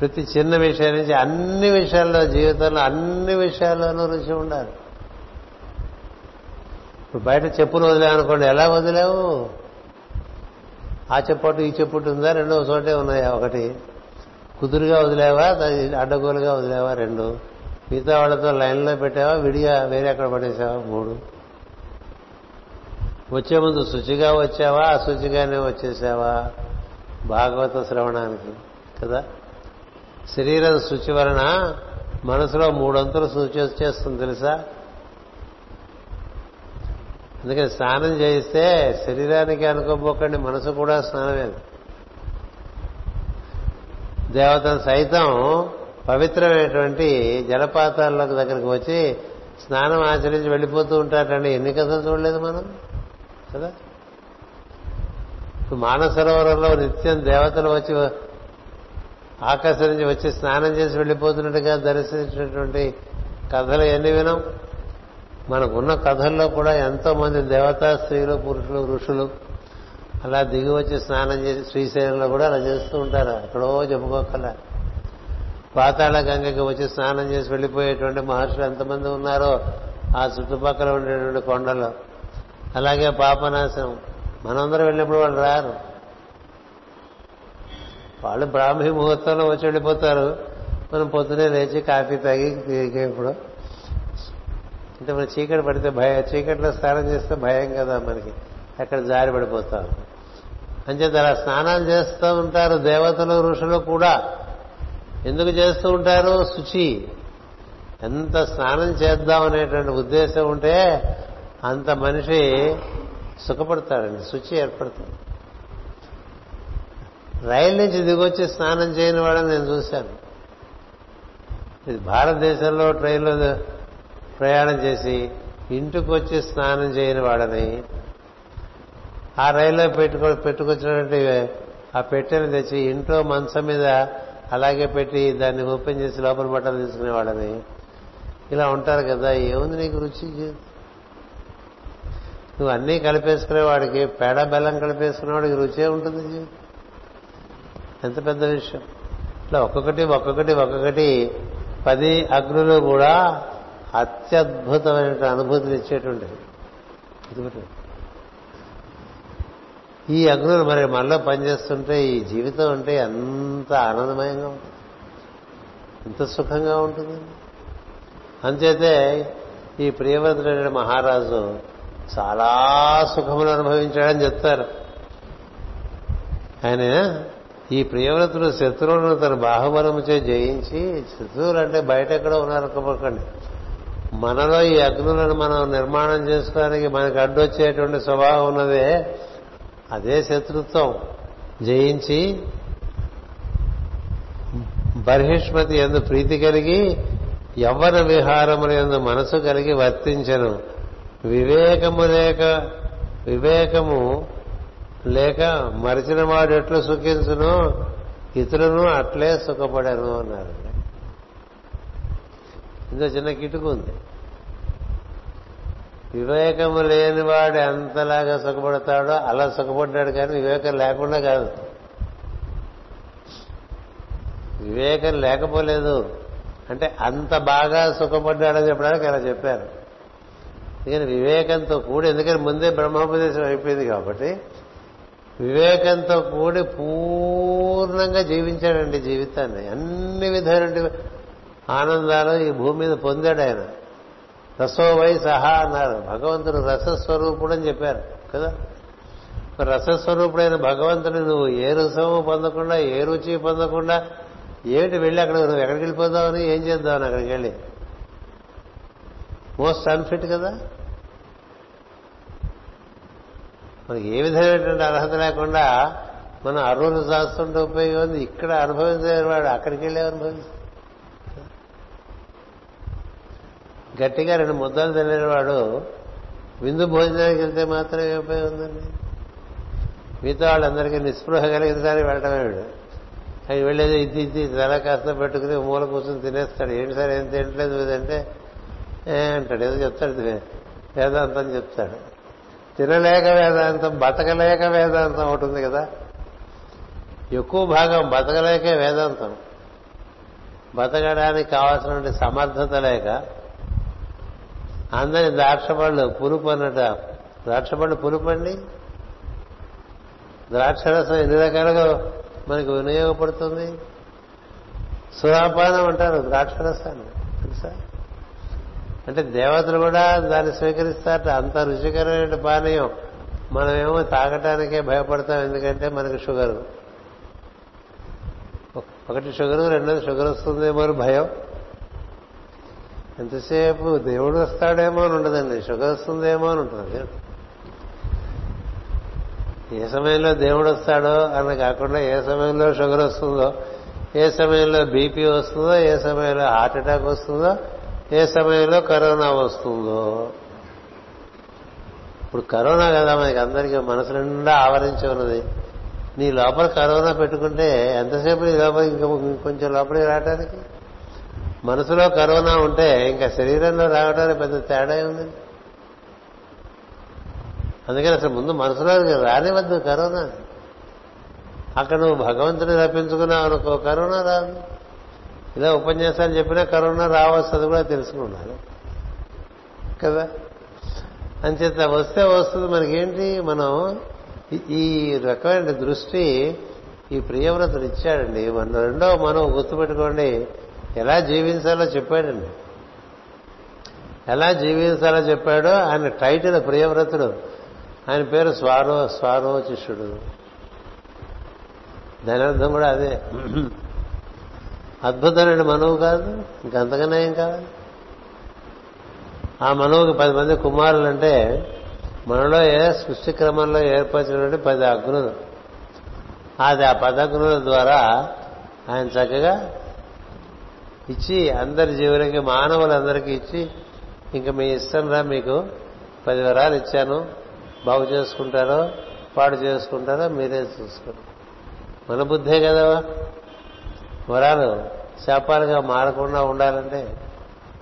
ప్రతి చిన్న విషయం నుంచి అన్ని విషయాల్లో జీవితంలో అన్ని విషయాల్లోనూ రుచి ఉండాలి. ఇప్పుడు బయట చెప్పులు వదిలేవనుకోండి ఎలా వదిలేవు? ఆ చెప్పట్టు ఈ చెప్పట్టు ఉందా? రెండో చోటే ఉన్నాయా? ఒకటి. కుదురుగా వదిలేవా? అడ్డగోలుగా వదిలేవా? రెండు. మిగతా వాళ్ళతో లైన్లో పెట్టావా? విడిగా వేరే అక్కడ పడేసావా? మూడు. వచ్చే ముందు శుచిగా వచ్చావా? అశుచిగానే వచ్చేసావా? భాగవత శ్రవణానికి కదా? శరీరం శుచి వలన మనసులో మూడొంతులు శుచి వచ్చేస్తుంది తెలుసా? అందుకని స్నానం చేయిస్తే శరీరానికి అనుకోబోకండి మనసు కూడా స్నానమే దేవతను సైతం పవిత్రమైనటువంటి జలపాతాల దగ్గరికి వచ్చి స్నానం ఆచరించి వెళ్ళిపోతూ ఉంటారండి. ఎన్ని కథలు చూడలేదు మనం? కదా? మానసరోవరంలో నిత్యం దేవతలు వచ్చి ఆకాశం నుంచి వచ్చి స్నానం చేసి వెళ్ళిపోతున్నట్టుగా దర్శించినటువంటి కథలు ఎన్ని వినం? మనకున్న కథల్లో కూడా ఎంతో మంది దేవతా స్త్రీలు పురుషులు ఋషులు అలా దిగి వచ్చి స్నానం చేసి శ్రీశైలంలో కూడా అలా చేస్తూ ఉంటారు. ఎక్కడో చెప్పుకోకలా పాతాళ గంగకి వచ్చి స్నానం చేసి వెళ్ళిపోయేటువంటి మహర్షులు ఎంతమంది ఉన్నారో ఆ చుట్టుపక్కల ఉండేటువంటి కొండలు. అలాగే పాపనాశం మనందరం వెళ్ళినప్పుడు వాళ్ళు రారు. వాళ్ళు బ్రాహ్మీ ముహూర్తంలో వచ్చి వెళ్ళిపోతారు. మనం పొద్దునే లేచి కాఫీ తాగి తిరిగేప్పుడు. అంటే మనం చీకటి పడితే భయం చీకట్లో స్నానం చేస్తే భయం కదా మనకి. అక్కడ జారి పడిపోతాం. అంచేత అలా స్నానాలు చేస్తూ ఉంటారు దేవతలు ఋషులు కూడా. ఎందుకు చేస్తూ ఉంటారు? శుచి. ఎంత స్నానం చేద్దాం అనేటువంటి ఉద్దేశం ఉంటే అంత మనిషి సుఖపడతాడండి శుచి ఏర్పడుతుంది రైలు నుంచి దిగొచ్చి స్నానం చేయని వాడని నేను చూశాను. ఇది భారతదేశంలో ట్రైన్లో ప్రయాణం చేసి ఇంటికి వచ్చి స్నానం చేయని వాడని ఆ రైల్లో పెట్టుకో పెట్టుకొచ్చినటువంటి ఆ పెట్టెని తెచ్చి ఇంట్లో మంచం మీద అలాగే పెట్టి దాన్ని ఓపెన్ చేసి లోపల బట్టలు తీసుకునేవాళ్ళని ఇలా ఉంటారు కదా ఏముంది నీకు రుచి? నువ్వు అన్నీ కలిపేసుకునేవాడికి పేడ బెల్లం కలిపేసుకునేవాడికి రుచే ఉంటుంది ఎంత పెద్ద విషయం. ఇట్లా ఒక్కొక్కటి ఒక్కొక్కటి ఒక్కొక్కటి పది అగ్నులు కూడా అత్యద్భుతమైన అనుభూతిని ఇచ్చేటువంటివి. ఈ అగ్నులు మరి మనలో పనిచేస్తుంటే ఈ జీవితం అంటే ఎంత ఆనందమయంగా ఉంటుంది. ఎంత సుఖంగా ఉంటుంది. అంచేతే ఈ ప్రియవంతుడైన మహారాజు చాలా సుఖములు అనుభవించాడని చెప్తారు. ఆయన ఈ ప్రియవ్రతుడు శత్రువులను తన బాహుబలముచే జయించి శత్రువులు అంటే బయట ఎక్కడో ఉన్నారనుకోకండి మనలో ఈ అగ్నులను మనం నిర్మాణం చేసుకోవడానికి మనకి అడ్డొచ్చేటువంటి స్వభావం ఉన్నదే అదే శత్రుత్వం. జయించి బర్హిష్మతి ఎందు ప్రీతి కలిగి యవ్వన విహారములు ఎందు మనసు కలిగి వర్తించను. వివేకము లేక వివేకము లేక మరిచిన వాడు ఎట్లు సుఖించును ఇతరులను అట్లే సుఖపడను అన్నారు. ఇంత చిన్న కిటుకు ఉంది. వివేకము లేనివాడు ఎంతలాగా సుఖపడతాడో అలా సుఖపడ్డాడు కానీ వివేకం లేకుండా కాదు. వివేకం లేకపోలేదు అంటే అంత బాగా సుఖపడ్డాడని చెప్పడానికి అలా చెప్పారు. ఎందుకని వివేకంతో కూడి ఎందుకని ముందే బ్రహ్మోపదేశం అయిపోయింది కాబట్టి వివేకంతో కూడి పూర్ణంగా జీవించాడండి జీవితాన్ని. అన్ని విధాలు ఆనందాలు ఈ భూమి మీద పొందాడు ఆయన. రసోవై సహా అన్నారు. భగవంతుడు రసస్వరూపుడు అని చెప్పారు కదా? రసస్వరూపుడైన భగవంతుడు నువ్వు ఏ రసము పొందకుండా ఏ రుచి పొందకుండా ఏమిటి వెళ్ళి అక్కడ నువ్వు ఎక్కడికి వెళ్ళిపోదావని ఏం చేద్దామని అక్కడికి వెళ్ళి? మోస్ట్ అన్ఫిట్ కదా? మనకి ఏ విధమైనటువంటి అర్హత లేకుండా మనం అరువులు శాస్తుంటే ఉపయోగం ఉంది? ఇక్కడ అనుభవించేవాడు అక్కడికి వెళ్ళి అనుభవించాడు గట్టిగా రెండు ముద్దలు తినేవాడు విందు భోజనానికి వెళ్తే మాత్రం ఏ ఉపయోగం ఉందండి మిగతా వాళ్ళందరికీ నిస్పృహ కలిగించడానికి వెళ్ళడమే వీడు. ఆయన వెళ్ళేది ఇది ఇది తల కాస్త పెట్టుకుని మూల కూర్చొని తినేస్తాడు. ఏంటి సార్ ఏం తినట్లేదు అంటే ఏ అంటాడు ఏదో చెప్తాడు వేదాంతం చెప్తాడు. తినలేక వేదాంతం బతకలేక వేదాంతం ఒకటి ఉంది కదా. ఎక్కువ భాగం బతకలేకే వేదాంతం. బతకడానికి కావాల్సినటువంటి సమర్థత లేక అందరి ద్రాక్ష పళ్ళు పులుపు అన్నట ద్రాక్ష పళ్ళు పులుపు అండి ద్రాక్షరసం ఎన్ని రకాలుగా మనకు వినియోగపడుతుంది? సురాపానం అంటారు ద్రాక్షరసాన్ని. తెలుసా? అంటే దేవతలు కూడా దాన్ని స్వీకరిస్తారట. అంత రుచికరమైన పానీయం. మనమేమో తాగటానికే భయపడతాం ఎందుకంటే మనకి షుగర్. ఒకటి షుగర్ రెండోది షుగర్ వస్తుందేమో భయం. ఎంతసేపు? దేవుడు వస్తాడేమో అని ఉండదండి. షుగర్ వస్తుందేమో అని ఉంటుంది. ఏ సమయంలో దేవుడు వస్తాడో అని కాకుండా ఏ సమయంలో షుగర్ వస్తుందో ఏ సమయంలో బీపీ వస్తుందో ఏ సమయంలో హార్ట్ అటాక్ వస్తుందో ఏ సమయంలో కరోనా వస్తుందో. ఇప్పుడు కరోనా కదా మనకి అందరికీ మనసు నిండా ఆవరించి ఉన్నది. నీ లోపల కరోనా పెట్టుకుంటే ఎంతసేపు నీ లోపల ఇంకా కొంచెం లోపలికి రావడానికి మనసులో కరోనా ఉంటే ఇంకా శరీరంలో రావడానికి పెద్ద తేడా ఉంది అందుకని అసలు ముందు మనసులో రానివద్దు కరోనా. అక్కడ నువ్వు భగవంతుని రప్పించుకున్నావు అనుకో కరోనా రాదు. ఇలా ఉపన్యాసాలు చెప్పినా కరోనా రావస్తుంది కూడా తెలుసుకున్నాను కదా? అంచేత వస్తే వస్తుంది మనకేంటి? మనం ఈ రకమైన దృష్టి ఈ ప్రియవ్రతుడు ఇచ్చాడండి. మన రెండో మనం గుర్తుపెట్టుకోండి. ఎలా జీవించాలో చెప్పాడండి. ఎలా జీవించాలో చెప్పాడో ఆయన టైటిల్ ప్రియవ్రతుడు. ఆయన పేరు స్వారో స్వారోచిషుడు దాని అర్థం కూడా అదే. అద్భుతమైన మనవు కాదు ఇంకంతకన్నా ఏం కావాలి ఆ మనవుకి పది మంది కుమారులు అంటే మనలో ఏ సృష్టి క్రమంలో ఏర్పరిచినటువంటి పది అగ్నులు. అది ఆ పదగ్నుల ద్వారా ఆయన చక్కగా ఇచ్చి అందరి జీవులకి మానవులందరికీ ఇచ్చి ఇంకా మీ ఇష్టం రా మీకు. పది వరాలు ఇచ్చాను. బాగు చేసుకుంటారో పాడు చేసుకుంటారో మీరే చూసుకోండి. మన బుద్ధే కదా వరాలు శాపాలుగా మారకుండా ఉండాలంటే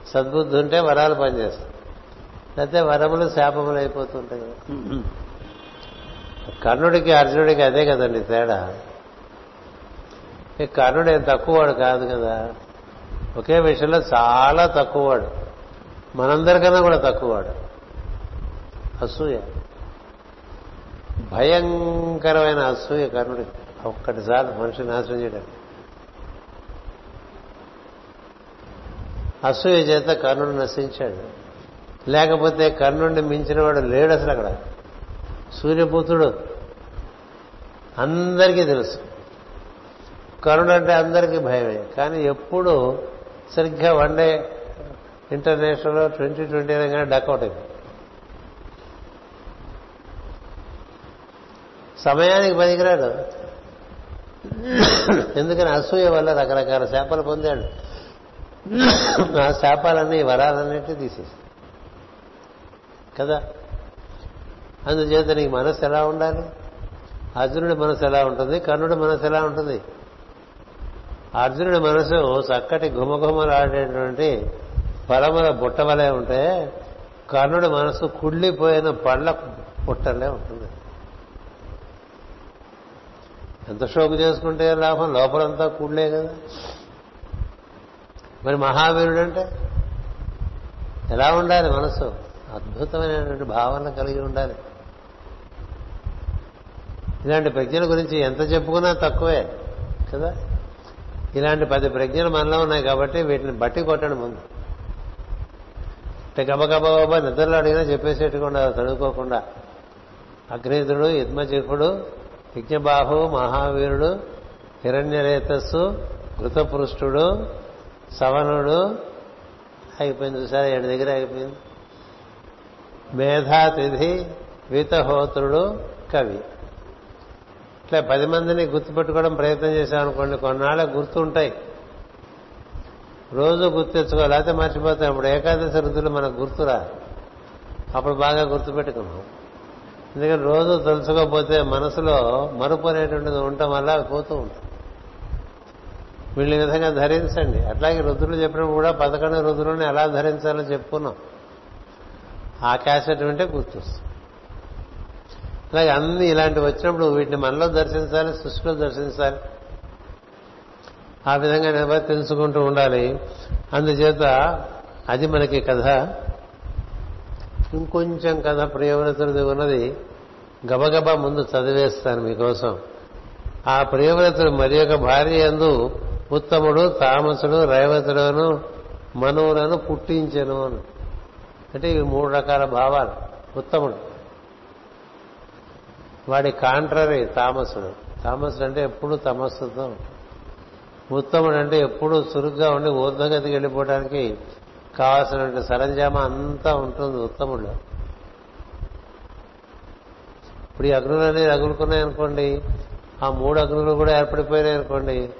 సద్బుద్ధి ఉంటే వరాలు పనిచేస్తాయి. లేకపోతే వరములు శాపములు అయిపోతుంటాయి కదా. కర్ణుడికి అర్జునుడికి అదే కదండి తేడా. ఈ కర్ణుడు ఏం తక్కువవాడు కాదు కదా. ఒకే విషయంలో చాలా తక్కువవాడు. మనందరికన్నా కూడా తక్కువవాడు. అసూయ. భయంకరమైన అసూయ కర్ణుడి. ఒక్కటిసారి మనిషి నాశనం చేయడానికి. అసూయ చేత కర్ణుడు నశించాడు. లేకపోతే కర్ణుడిని మించిన వాడు లేడు అసలు అక్కడ. సూర్యపుత్రుడు అందరికీ తెలుసు. కరుణ అంటే అందరికీ భయమే. కానీ ఎప్పుడు సరిగ్గా one day international twenty twenty అనగానే డక్అవుట్ అయింది. సమయానికి పనికిరాడు. ఎందుకని అసూయ వల్ల రకరకాల శాపాలు పొందాడు. ఆ శాపాలన్నీ వరాలన్నింటినీ తీసేసి కదా? అందుచేత నీకు మనసు ఎలా ఉండాలి? అర్జునుడి మనసు ఎలా ఉంటుంది? కర్ణుడి మనసు ఎలా ఉంటుంది? అర్జునుడి మనసు చక్కటి ఘుమఘుమలాడేటువంటి పరమల బుట్టవలే ఉంటే కర్ణుడి మనసు కుళ్ళిపోయిన పళ్ళ పుట్టలే ఉంటుంది. ఎంత షోకు చేసుకుంటే లాభం? లోపలంతా కుళ్ళే కదా. మరి మహావీరుడు అంటే ఎలా ఉండాలి మనసు? అద్భుతమైనటువంటి భావన కలిగి ఉండాలి. ఇలాంటి ప్రజ్ఞల గురించి ఎంత చెప్పుకున్నా తక్కువే కదా? ఇలాంటి పది ప్రజ్ఞలు మనలో ఉన్నాయి కాబట్టి వీటిని బట్టి కొట్టండి ముందు. అంటే గబగబా నిద్రలో అడిగినా చెప్పేసేట్టుకుండా చదువుకోకుండా అగ్నిధుడు యద్మజిహుడు యజ్ఞబాహు మహావీరుడు హిరణ్యరేతస్సు ఘృతపృష్ఠుడు సవనుడు అయిపోయింది చూసారా ఏడు దగ్గర అయిపోయింది. మేధాతిథి వీతహోత్రుడు కవి. ఇట్లా పది మందిని గుర్తుపెట్టుకోవడం ప్రయత్నం చేశామనుకోండి కొన్నాళ్ళ గుర్తుంటాయి. రోజు గుర్తు తెచ్చుకో లేకపోతే మర్చిపోతాం. ఇప్పుడు ఏకాదశి రుతులు మనకు గుర్తురా? అప్పుడు బాగా గుర్తుపెట్టుకున్నాం. ఎందుకంటే రోజు తెలుసుకోకపోతే మనసులో మరుపు అనేటువంటిది ఉండటం వల్ల పోతూ ఉంటుంది వీళ్ళు ఈ విధంగా ధరించండి. అట్లాగే రుద్రులు చెప్పినప్పుడు కూడా పదకొండు రుద్రులను ఎలా ధరించాలో చెప్పుకున్నాం. ఆ క్యాసెట్ వింటే గుర్తొస్తుంది. అలాగే అన్ని ఇలాంటివి వచ్చినప్పుడు వీటిని మనలో దర్శించాలి సృష్టిలో దర్శించాలి. ఆ విధంగా నిర్వర్తించుకుంటూ ఉండాలి. అందుచేత అది మనకి కథ. ఇంకొంచెం కథ ప్రియవ్రతుడిది ఉన్నది. గబగబా ముందు చదివేస్తాను మీకోసం. ఆ ప్రియవ్రతుడు మరి యొక్క భార్య ఎందు ఉత్తముడు తామసుడు రేవతుడును మనువులను పుట్టించను అని. అంటే ఇవి మూడు రకాల భావాలు. ఉత్తముడు. వాడి కాంట్రరీ తామసుడు. తామసుడు అంటే ఎప్పుడు తమస్సుతో ఉత్తముడు అంటే ఎప్పుడు చురుగ్గా ఉండి ఊర్ధగతికి వెళ్ళిపోవడానికి కావాల్సినటువంటి సరంజామా అంతా ఉంటుంది ఉత్తముడు ఇప్పుడు ఈ అగ్నులు అనేది అనుకోండి ఆ మూడు అగ్నులు కూడా ఏర్పడిపోయినాయి అనుకోండి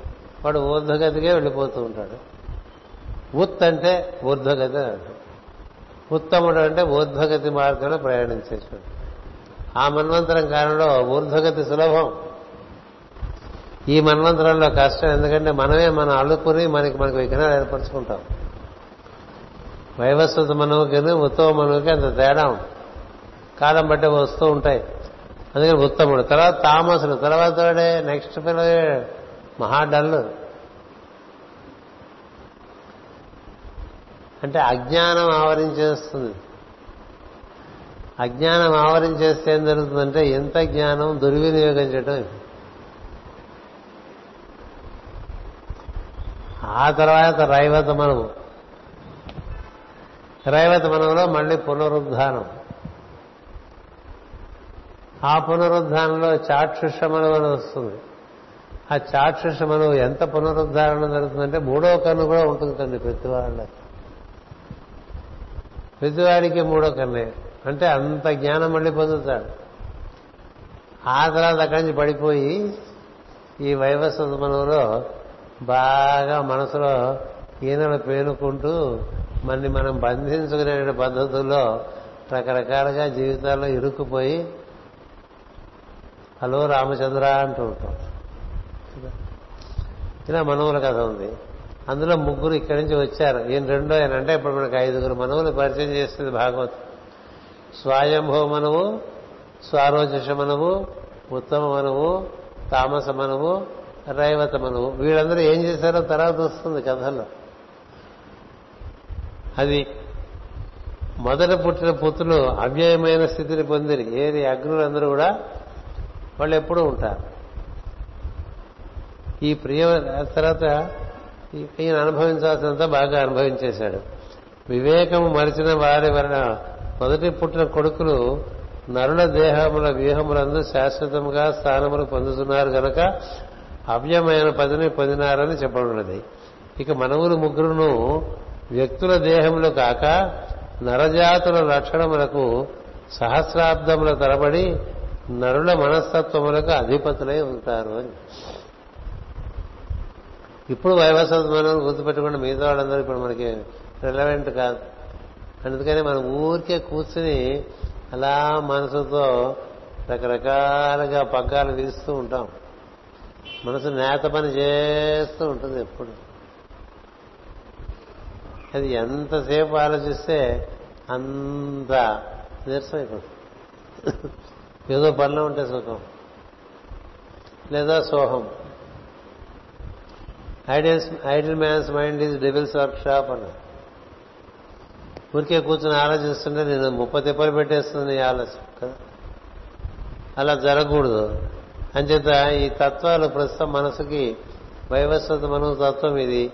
వాడు ఊర్ధగతికే వెళ్ళిపోతూ ఉంటాడు. ఉత్ అంటే ఊర్ధగతి అర్థం. ఉత్తముడు అంటే ఊర్ధగతి మార్గంలో ప్రయాణించేటువంటి ఆ మన్వంతరం కాలంలో ఊర్ధ్వగతి సులభం. ఈ మన్వంతరంలో కష్టం ఎందుకంటే మనమే మనం అల్లుకుని మనకి మనకు విఘ్నాలు ఏర్పరచుకుంటాం. వైవస్వత మనవుకి ఉత్తమ మనవుకి అంత తేడా కాలం బట్టి వస్తూ ఉంటాయి. అందుకని ఉత్తముడు. తర్వాత తామసుడు. తర్వాత వాడే నెక్స్ట్ పిల్ల మహాడల్లు. అంటే అజ్ఞానం ఆవరించేస్తుంది. అజ్ఞానం ఆవరించేస్తే ఏం జరుగుతుందంటే ఎంత జ్ఞానం దుర్వినియోగం చేయడం ఆ తర్వాత రైవత మనము. రైవత మనములో మళ్ళీ పునరుద్ధానం. ఆ పునరుద్ధానంలో చాక్షుషమనం అని వస్తుంది. ఆ చాక్షుషమను ఎంత పునరుద్ధారణ జరుగుతుందంటే మూడో కన్ను కూడా ఉంటుందండి ప్రతి వాళ్ళకి ప్రతివాడికి మూడో కన్నే. అంటే అంత జ్ఞానం మళ్ళీ పొందుతాడు. ఆ తర్వాత అక్కడి నుంచి పడిపోయి ఈ వైవస్వత మనంలో బాగా మనసులో ఈనలు పేనుకుంటూ మనని మనం బంధించుకునే పద్ధతుల్లో రకరకాలుగా జీవితాల్లో ఇరుక్కుపోయి హలో రామచంద్ర అంటూ ఉంటాం. ఇలా మనవుల కథ ఉంది. అందులో ముగ్గురు ఇక్కడి నుంచి వచ్చారు. ఈయన రెండో ఆయన. అంటే ఇప్పుడు మనకు ఐదుగురు మనవులు పరిచయం చేస్తుంది భాగవతం. స్వయంభవ మనవు స్వారోచష మనవు ఉత్తమ మనవు రైవత మనవు వీళ్ళందరూ ఏం చేశారో తర్వాత వస్తుంది కథలో. అది మొదట పుట్టిన పుత్రులు అవ్యయమైన స్థితిని పొందిరి. ఏది? అగ్నులందరూ కూడా వాళ్ళు ఎప్పుడూ ఉంటారు. ఈ ప్రియ తర్వాత ఈయన అనుభవించాల్సినంత బాగా అనుభవించేశాడు. వివేకము మరిచిన వారి వలన మొదటి పుట్టిన కొడుకులు నరుల దేహముల వ్యూహములందు శాశ్వతముగా స్థానములు పొందుతున్నారు గనక అవ్యమైన పదిని పొందినారని చెప్పబడినది. ఇక మనవులు ముగ్గురును వ్యక్తుల దేహములు కాక నరజాతుల లక్షణములకు సహస్రాబ్దముల తరబడి నరుల మనస్తత్వములకు అధిపతులై ఉంటారు అని. ఇప్పుడు వైవస్వతం గుర్తుపెట్టుకుంటే మిగతా వాళ్ళందరూ ఇప్పుడు మనకి రిలవెంట్ కాదు. అందుకని మనం ఊరికే కూర్చుని అలా మనసుతో రకరకాలుగా పగ్గాలు తీస్తూ ఉంటాం. మనసు నేత పని చేస్తూ ఉంటుంది ఎప్పుడు. అది ఎంతసేపు ఆలోచిస్తే అంత నీరసం అయిపోతుంది ఏదో పనిలో ఉంటే సుఖం. లేదా సోహం. Ideals ideal man's mind is devil's workshop అన్నారు. ఊరికే కూర్చొని ఆలోచిస్తుంటే నేను ముప్ప తిప్పలు పెట్టేస్తుంది నీ ఆలోచన కదా? అలా జరగకూడదు. అంచేత ఈ తత్వాలు ప్రస్తుతం మనసుకి వైవస్వత మనువు తత్వం ఇది.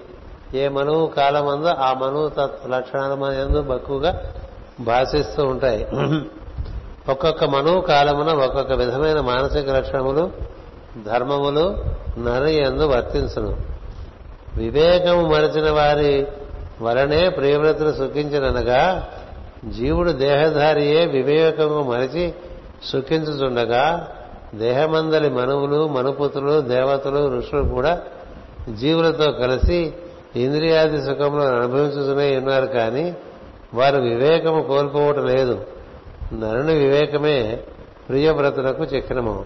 ఏ మనువు కాలమందో ఆ మనువు తత్వ లక్షణాల ఎందు ఎక్కువగా భాషిస్తూ ఉంటాయి. ఒక్కొక్క మనువు కాలమున ఒక్కొక్క విధమైన మానసిక లక్షణములు ధర్మములు నరి ఎందు వర్తించును. వివేకము మరచిన వారి వలనే ప్రియవ్రతులు సుఖించిననగా జీవుడు దేహధారియే వివేకము మరిచి సుఖించుచుండగా దేహమందలి మనువులు మనుపుతులు దేవతలు ఋషులు కూడా జీవులతో కలిసి ఇంద్రియాది సుఖంలో అనుభవించుతూనే ఉన్నారు కానీ వారు వివేకము కోల్పోవటం లేదు. నరుని వివేకమే ప్రియవ్రతులకు చిహ్నము.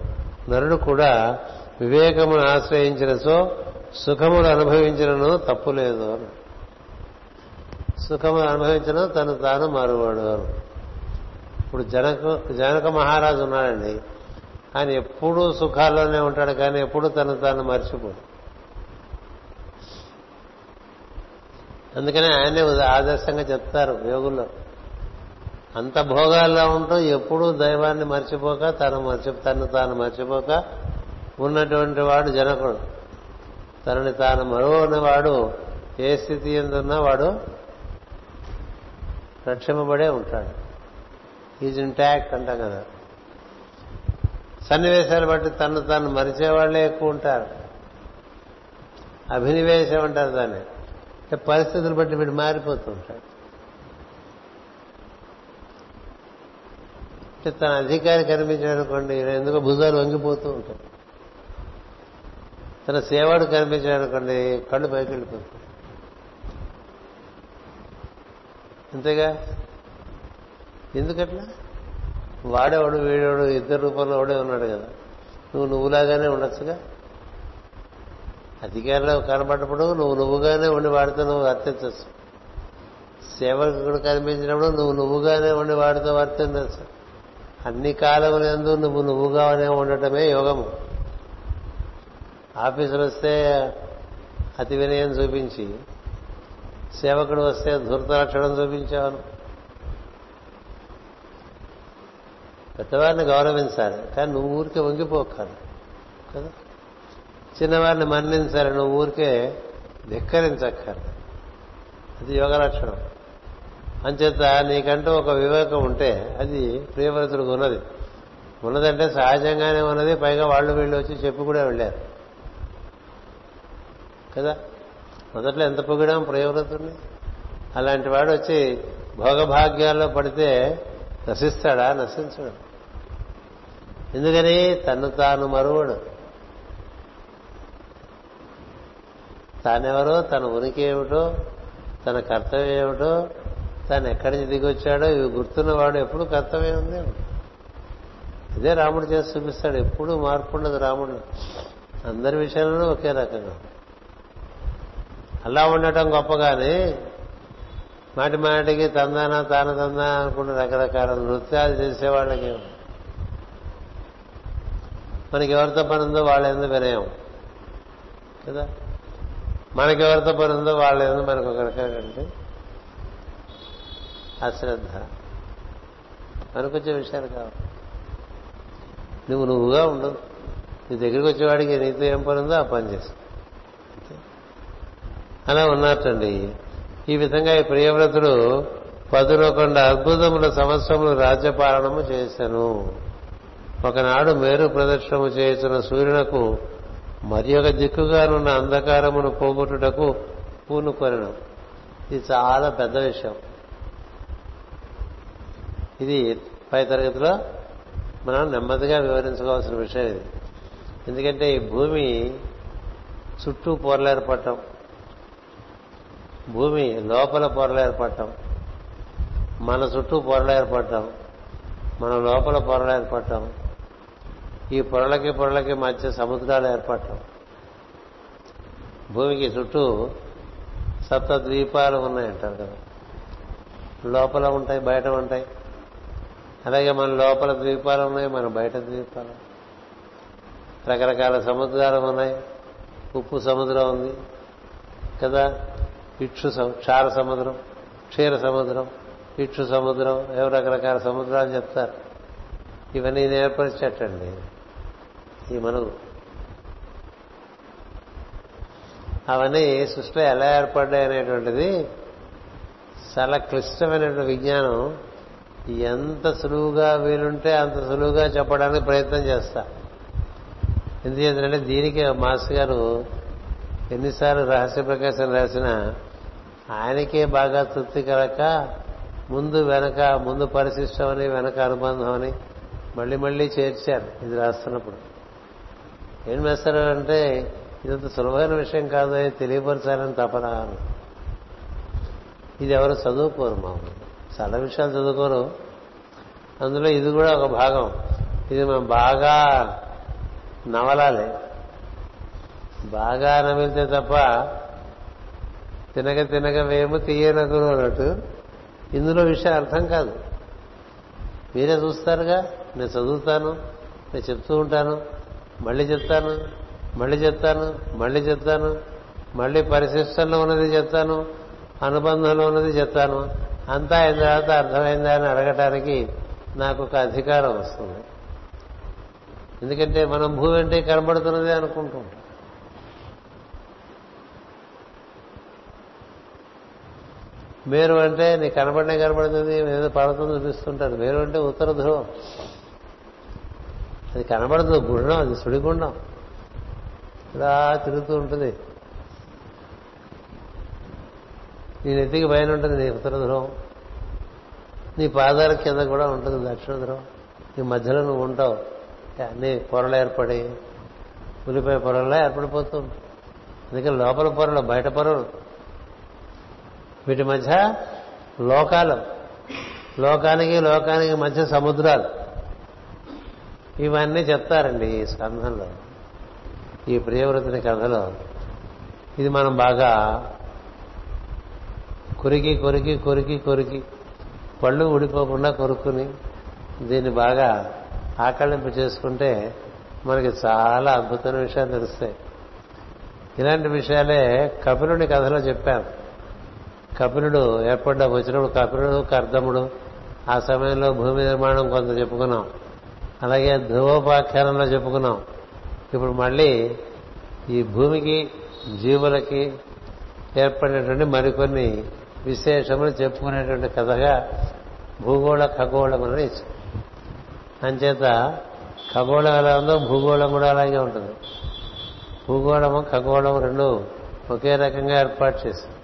నరుడు కూడా వివేకమును ఆశ్రయించినసో సుఖములు అనుభవించినను తప్పు లేదు అని. సుఖములు అనుభవించిన తను తాను మారువాడు ఇప్పుడు జనక జనక మహారాజు ఉన్నాడండి. ఆయన ఎప్పుడూ సుఖాల్లోనే ఉంటాడు కానీ ఎప్పుడు తను తాను మర్చిపోడు. అందుకనే ఆయనే ఆదర్శంగా చెప్తారు యోగుల్లో. అంత భోగాల్లో ఉంటూ ఎప్పుడూ దైవాన్ని మర్చిపోక తను మర్చి తను తాను మర్చిపోక ఉన్నటువంటి వాడు జనకుడు. తనని తాను మరువనివాడు ఏ స్థితి ఎందున్నా వాడు రక్షింపబడే ఉంటాడు. ఈజ్ ఇంటాక్ట్ అంటాం కదా. సన్నివేశాలు బట్టి తను తను మరిచేవాళ్ళే ఎక్కువ ఉంటారు. అభినవేశం అంటారు దాన్ని. పరిస్థితులు బట్టి వీడు మారిపోతుంటాడు అంటే తన అధికారి కనిపించాడనుకోండి ఎందుకో భుజాలు వంగిపోతూ ఉంటాయి తన సేవాడు కనిపించాడనుకోండి కళ్ళు పైకి వెళ్ళిపోతుంది అంతేగా? ఎందుకట్లా? వాడేవాడు వీడేవాడు ఇద్దరు రూపంలో వాడే ఉన్నాడు కదా. నువ్వు నువ్వులాగానే ఉండొచ్చుగా? అధికారంలో కనబడ్డప్పుడు నువ్వు నువ్వుగానే ఉండి వాడితో నువ్వు వర్తించచ్చు సేవకుడు కనిపించినప్పుడు నువ్వు నువ్వుగానే ఉండి వాడితో వర్తించచ్చు అన్ని కాలములందు నువ్వు నువ్వుగానే ఉండటమే యోగము. ఆఫీసులు వస్తే అతి వినయం చూపించి సేవకుడు వస్తే ధూర్త లక్షణం చూపించాను పెద్దవారిని గౌరవించాలి కానీ నువ్వు ఊరికే వంగిపోకాలి కదా? చిన్నవారిని మన్నించాలి నువ్వు ఊరికే ధిక్కరించక్కర్లేదు. అది యోగ లక్షణం. అంచేత నీకంటూ ఒక వివేకం ఉంటే అది ప్రియవ్రతుడికి ఉన్నది. ఉన్నదంటే సహజంగానే ఉన్నది పైగా వాళ్ళు వీళ్ళు వచ్చి చెప్పి కూడా వెళ్ళారు. కదా? మొదట్లో ఎంత పొగిడాం ప్రియవ్రతుడిని అలాంటి వాడు వచ్చి భోగభాగ్యాల్లో పడితే నశిస్తాడా? నశించడు. ఎందుకని? తను తాను మరువడు. తానెవరో? తన ఉనికి ఏమిటో? తన కర్తవ్యం ఏమిటో? తను ఎక్కడి నుంచి దిగొచ్చాడో? ఇవి గుర్తున్నవాడు ఎప్పుడు కర్తవ్యం ఉంది? ఇదే రాముడు చేసి చూపిస్తాడు. ఎప్పుడు మార్పు ఉండదు రాముడు అందరి విషయాలను ఒకే రకంగా. అలా ఉండటం గొప్పగానే మాటి మాటికి తందాన తాన తందా అనుకుంటే రకరకాల నృత్యాలు చేసేవాళ్ళకి మనకి ఎవరితో పని ఉందో వాళ్ళ ఎందుకు వినయం. కదా? మనకి ఎవరితో పని ఉందో వాళ్ళ మనకు ఒక రకంటే అశ్రద్ధ. మనకొచ్చే విషయాలు కావు. నువ్వు నువ్వుగా ఉండవు నీ దగ్గరికి వచ్చేవాడికి నీతో ఏం పని ఉందో ఆ పని చేసు. అలా ఉన్నట్టండి ఈ విధంగా ఈ ప్రియవ్రతుడు పదునొకొండ అద్భుతముల సంవత్సరములు రాజ్యపాలనము చేశాను. ఒకనాడు మేరు ప్రదర్శనము చేస్తున్న సూర్యునకు మరి ఒక దిక్కుగానున్న అంధకారమును పోగొట్టుటకు పూనుకొనను. ఇది చాలా పెద్ద విషయం. ఇది పై తరగతిలో మనం నెమ్మదిగా వివరించుకోవాల్సిన విషయం ఇది. ఎందుకంటే ఈ భూమి చుట్టూ పొరలు భూమి లోపల పొరలు ఏర్పడటం మన చుట్టూ పొరలు ఏర్పడటం మన లోపల పొరలు ఏర్పడటం ఈ పొరలకి పొరలకి మధ్య సముద్రాలు ఏర్పడటం. భూమికి చుట్టూ సప్త ద్వీపాలు ఉన్నాయంటారు కదా. లోపల ఉంటాయి బయట ఉంటాయి. అలాగే మన లోపల ద్వీపాలు ఉన్నాయి మన బయట ద్వీపాలు. రకరకాల సముద్రాలు ఉన్నాయి. ఉప్పు సముద్రం ఉంది కదా. ఇక్షు క్షార సముద్రం క్షీర సముద్రం ఇక్షు సముద్రం ఏవో రకరకాల సముద్రాలు చెప్తారు. ఇవన్నీ ఏర్పరిచేటండి. ఈ మనకు అవన్నీ సృష్టిలో ఎలా ఏర్పడ్డాయి అనేటువంటిది చాలా క్లిష్టమైనటువంటి విజ్ఞానం ఎంత సులువుగా వీలుంటే అంత సులువుగా చెప్పడానికి ప్రయత్నం చేస్తా. ఎందుకంటే దీనికి మాస్ గారు ఎన్నిసార్లు రహస్య ప్రకాశం రాసినా ఆయనకే బాగా తృప్తి కలక ముందు వెనక ముందు పరిశిష్టం అని వెనక అనుబంధం అని మళ్ళీ మళ్ళీ చేర్చారు ఇది రాస్తున్నప్పుడు. ఏం చేస్తారు అంటే ఇదంత సులభమైన విషయం కాదు అని తెలియపరచాలని తపన. ఇది ఎవరు చదువుకోరు మామూలు చాలా విషయాలు చదువుకోరు. అందులో ఇది కూడా ఒక భాగం. ఇది మనం బాగా నవలాలి. బాగా నమిలితే తప్ప తినగ తినగ వేము తీయనగును అన్నట్టు. ఇందులో విషయం అర్థం కాదు. మీరే చూస్తారుగా నేను చదువుతాను నేను చెప్తూ ఉంటాను మళ్ళీ చెప్తాను మళ్ళీ చెప్తాను మళ్ళీ చెప్తాను మళ్ళీ పరిశిష్టంలో ఉన్నది చెప్తాను అనుబంధంలో ఉన్నది చెప్తాను. అంతా అయిన తర్వాత అర్థమైందా అని అడగటానికి నాకు ఒక అధికారం వస్తుంది. ఎందుకంటే మనం భూమి అంటే కనబడుతున్నదే అనుకుంటాం. మేరు అంటే నీకు కనబడినే కనబడుతుంది ఏదో పడుతుంది చూపిస్తుంటారు మేరు అంటే ఉత్తర ధ్రువం. అది కనబడుతుంది గుండం అది సుడిగుండం ఇలా తిరుగుతూ ఉంటుంది. నీ నెత్తికి పైన ఉంటుంది నీ ఉత్తర ధ్రువం. నీ పాదాల కింద కూడా ఉంటుంది దక్షిణ ధ్రువం. నీ మధ్యలో నువ్వు ఉంటావు. అన్ని పొరలు ఏర్పడి ఉల్లిపాయ పొరల్లో ఏర్పడిపోతుంది అందుకే లోపల పొరలు బయట పొరలు. వీటి మధ్య లోకాలు. లోకానికి లోకానికి మధ్య సముద్రాలు. ఇవన్నీ చెప్తారండి ఈ స్కంధంలో. ఈ ప్రియవ్రతుని కథలో. ఇది మనం బాగా కొరికి కొరికి కొరికి కొరికి. పళ్ళు ఊడిపోకుండా కొరుక్కుని దీన్ని బాగా ఆకళింపు చేసుకుంటే మనకి చాలా అద్భుతమైన విషయాలు తెలుస్తాయి. ఇలాంటి విషయాలే కపిలుని కథలో చెప్పాను కపిలుడు ఏర్పడ్డ వచ్చినప్పుడు కపిలుడు కర్దముడు ఆ సమయంలో భూమి నిర్మాణం కొంత చెప్పుకున్నాం. అలాగే ధ్రువోపాఖ్యానంలో చెప్పుకున్నాం. ఇప్పుడు మళ్ళీ ఈ భూమికి జీవులకి ఏర్పడినటువంటి మరికొన్ని విశేషములు చెప్పుకునేటువంటి కథగా భూగోళ ఖగోళం అని అంచేత ఖగోళం ఎలా ఉందో భూగోళం కూడా అలాగే ఉంటుంది. భూగోళము ఖగోళం రెండు ఒకే రకంగా ఏర్పాటు చేశారు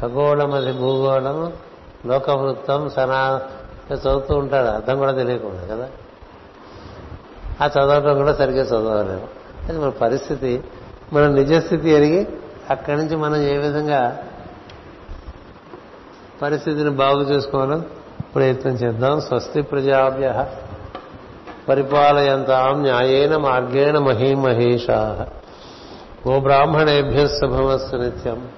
ఖగోళం అది భూగోళం లోకవృత్తం సనా చదువుతూ ఉంటాడు. అర్థం కూడా తెలియకుండా కదా? ఆ చదవటం కూడా సరిగ్గా చదవలేము అది మన పరిస్థితి మన నిజస్థితి ఎరిగి అక్కడి నుంచి మనం ఏ విధంగా పరిస్థితిని బాగు చేసుకోవాలో ప్రయత్నం చేద్దాం. స్వస్తి ప్రజాభ్య పరిపాలయంతాం న్యాయేన మార్గేణ మహీమహేషా. ఓ బ్రాహ్మణేభ్య శుభమస్సు నిత్యం.